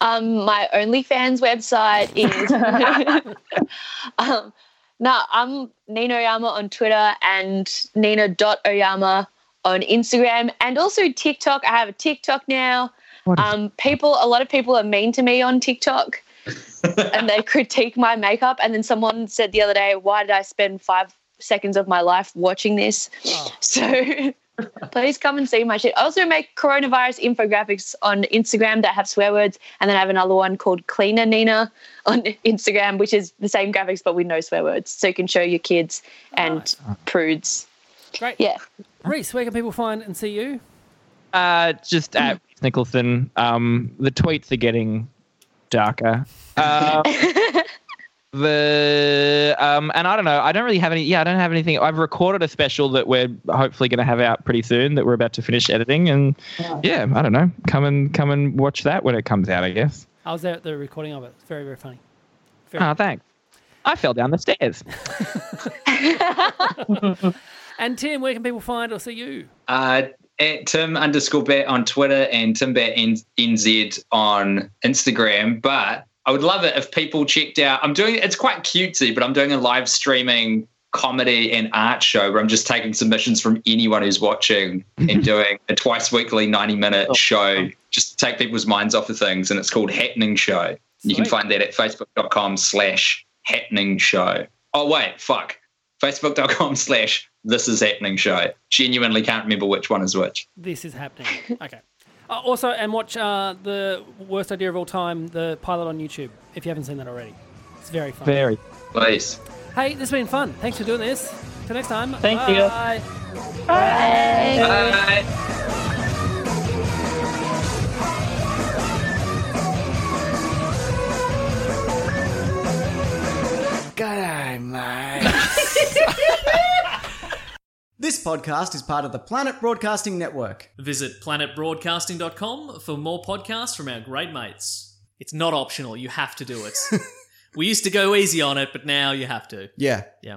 E: Um, my OnlyFans website is. um, no, I'm Nina Oyama on Twitter and Nina.oyama on Instagram and also TikTok. I have a TikTok now. Um, people, a lot of people are mean to me on TikTok and they critique my makeup. And then someone said the other day, why did I spend five seconds of my life watching this? So please come and see my shit. I also make coronavirus infographics on Instagram that have swear words. And then I have another one called Cleaner Nina on Instagram, which is the same graphics but with no swear words. So you can show your kids and prudes.
C: Great.
E: Yeah.
C: Rhys, where can people find and see you?
D: Uh, just at Rhys Nicholson. Um, the tweets are getting darker. Um, the um, and I don't know. I don't really have any. Yeah, I don't have anything. I've recorded a special that we're hopefully going to have out pretty soon. That we're about to finish editing, and yeah, I don't know. Come and come and watch that when it comes out. I guess.
C: I was there at the recording of it. It's very, very funny. Very
D: Oh, thanks. I fell down the stairs.
C: And Tim, where can people find or see you?
H: Uh, at Tim underscore batt on Twitter and Tim batt NZ on Instagram. But I would love it if people checked out. I'm doing it's quite cutesy, but I'm doing a live streaming comedy and art show where I'm just taking submissions from anyone who's watching and doing a twice weekly 90 minute show just to take people's minds off of things. And it's called Happening Show. You can find that at facebook.com slash happening show. Oh, wait, fuck. Facebook.com slash this is happening show. Genuinely can't remember which one is which.
C: This is happening. Okay. Uh, also, and watch uh, the worst idea of all time, the pilot on YouTube, if you haven't seen that already. It's very fun.
D: Very.
H: Please.
C: Hey, this has been fun. Thanks for doing this. Till next time.
F: Thank you.
C: Bye.
H: Bye.
A: This podcast is part of the Planet Broadcasting Network.
B: Visit planetbroadcasting.com for more podcasts from our great mates. It's not optional, you have to do it. we used to go easy on it, but now you have to.
A: Yeah.
B: Yeah.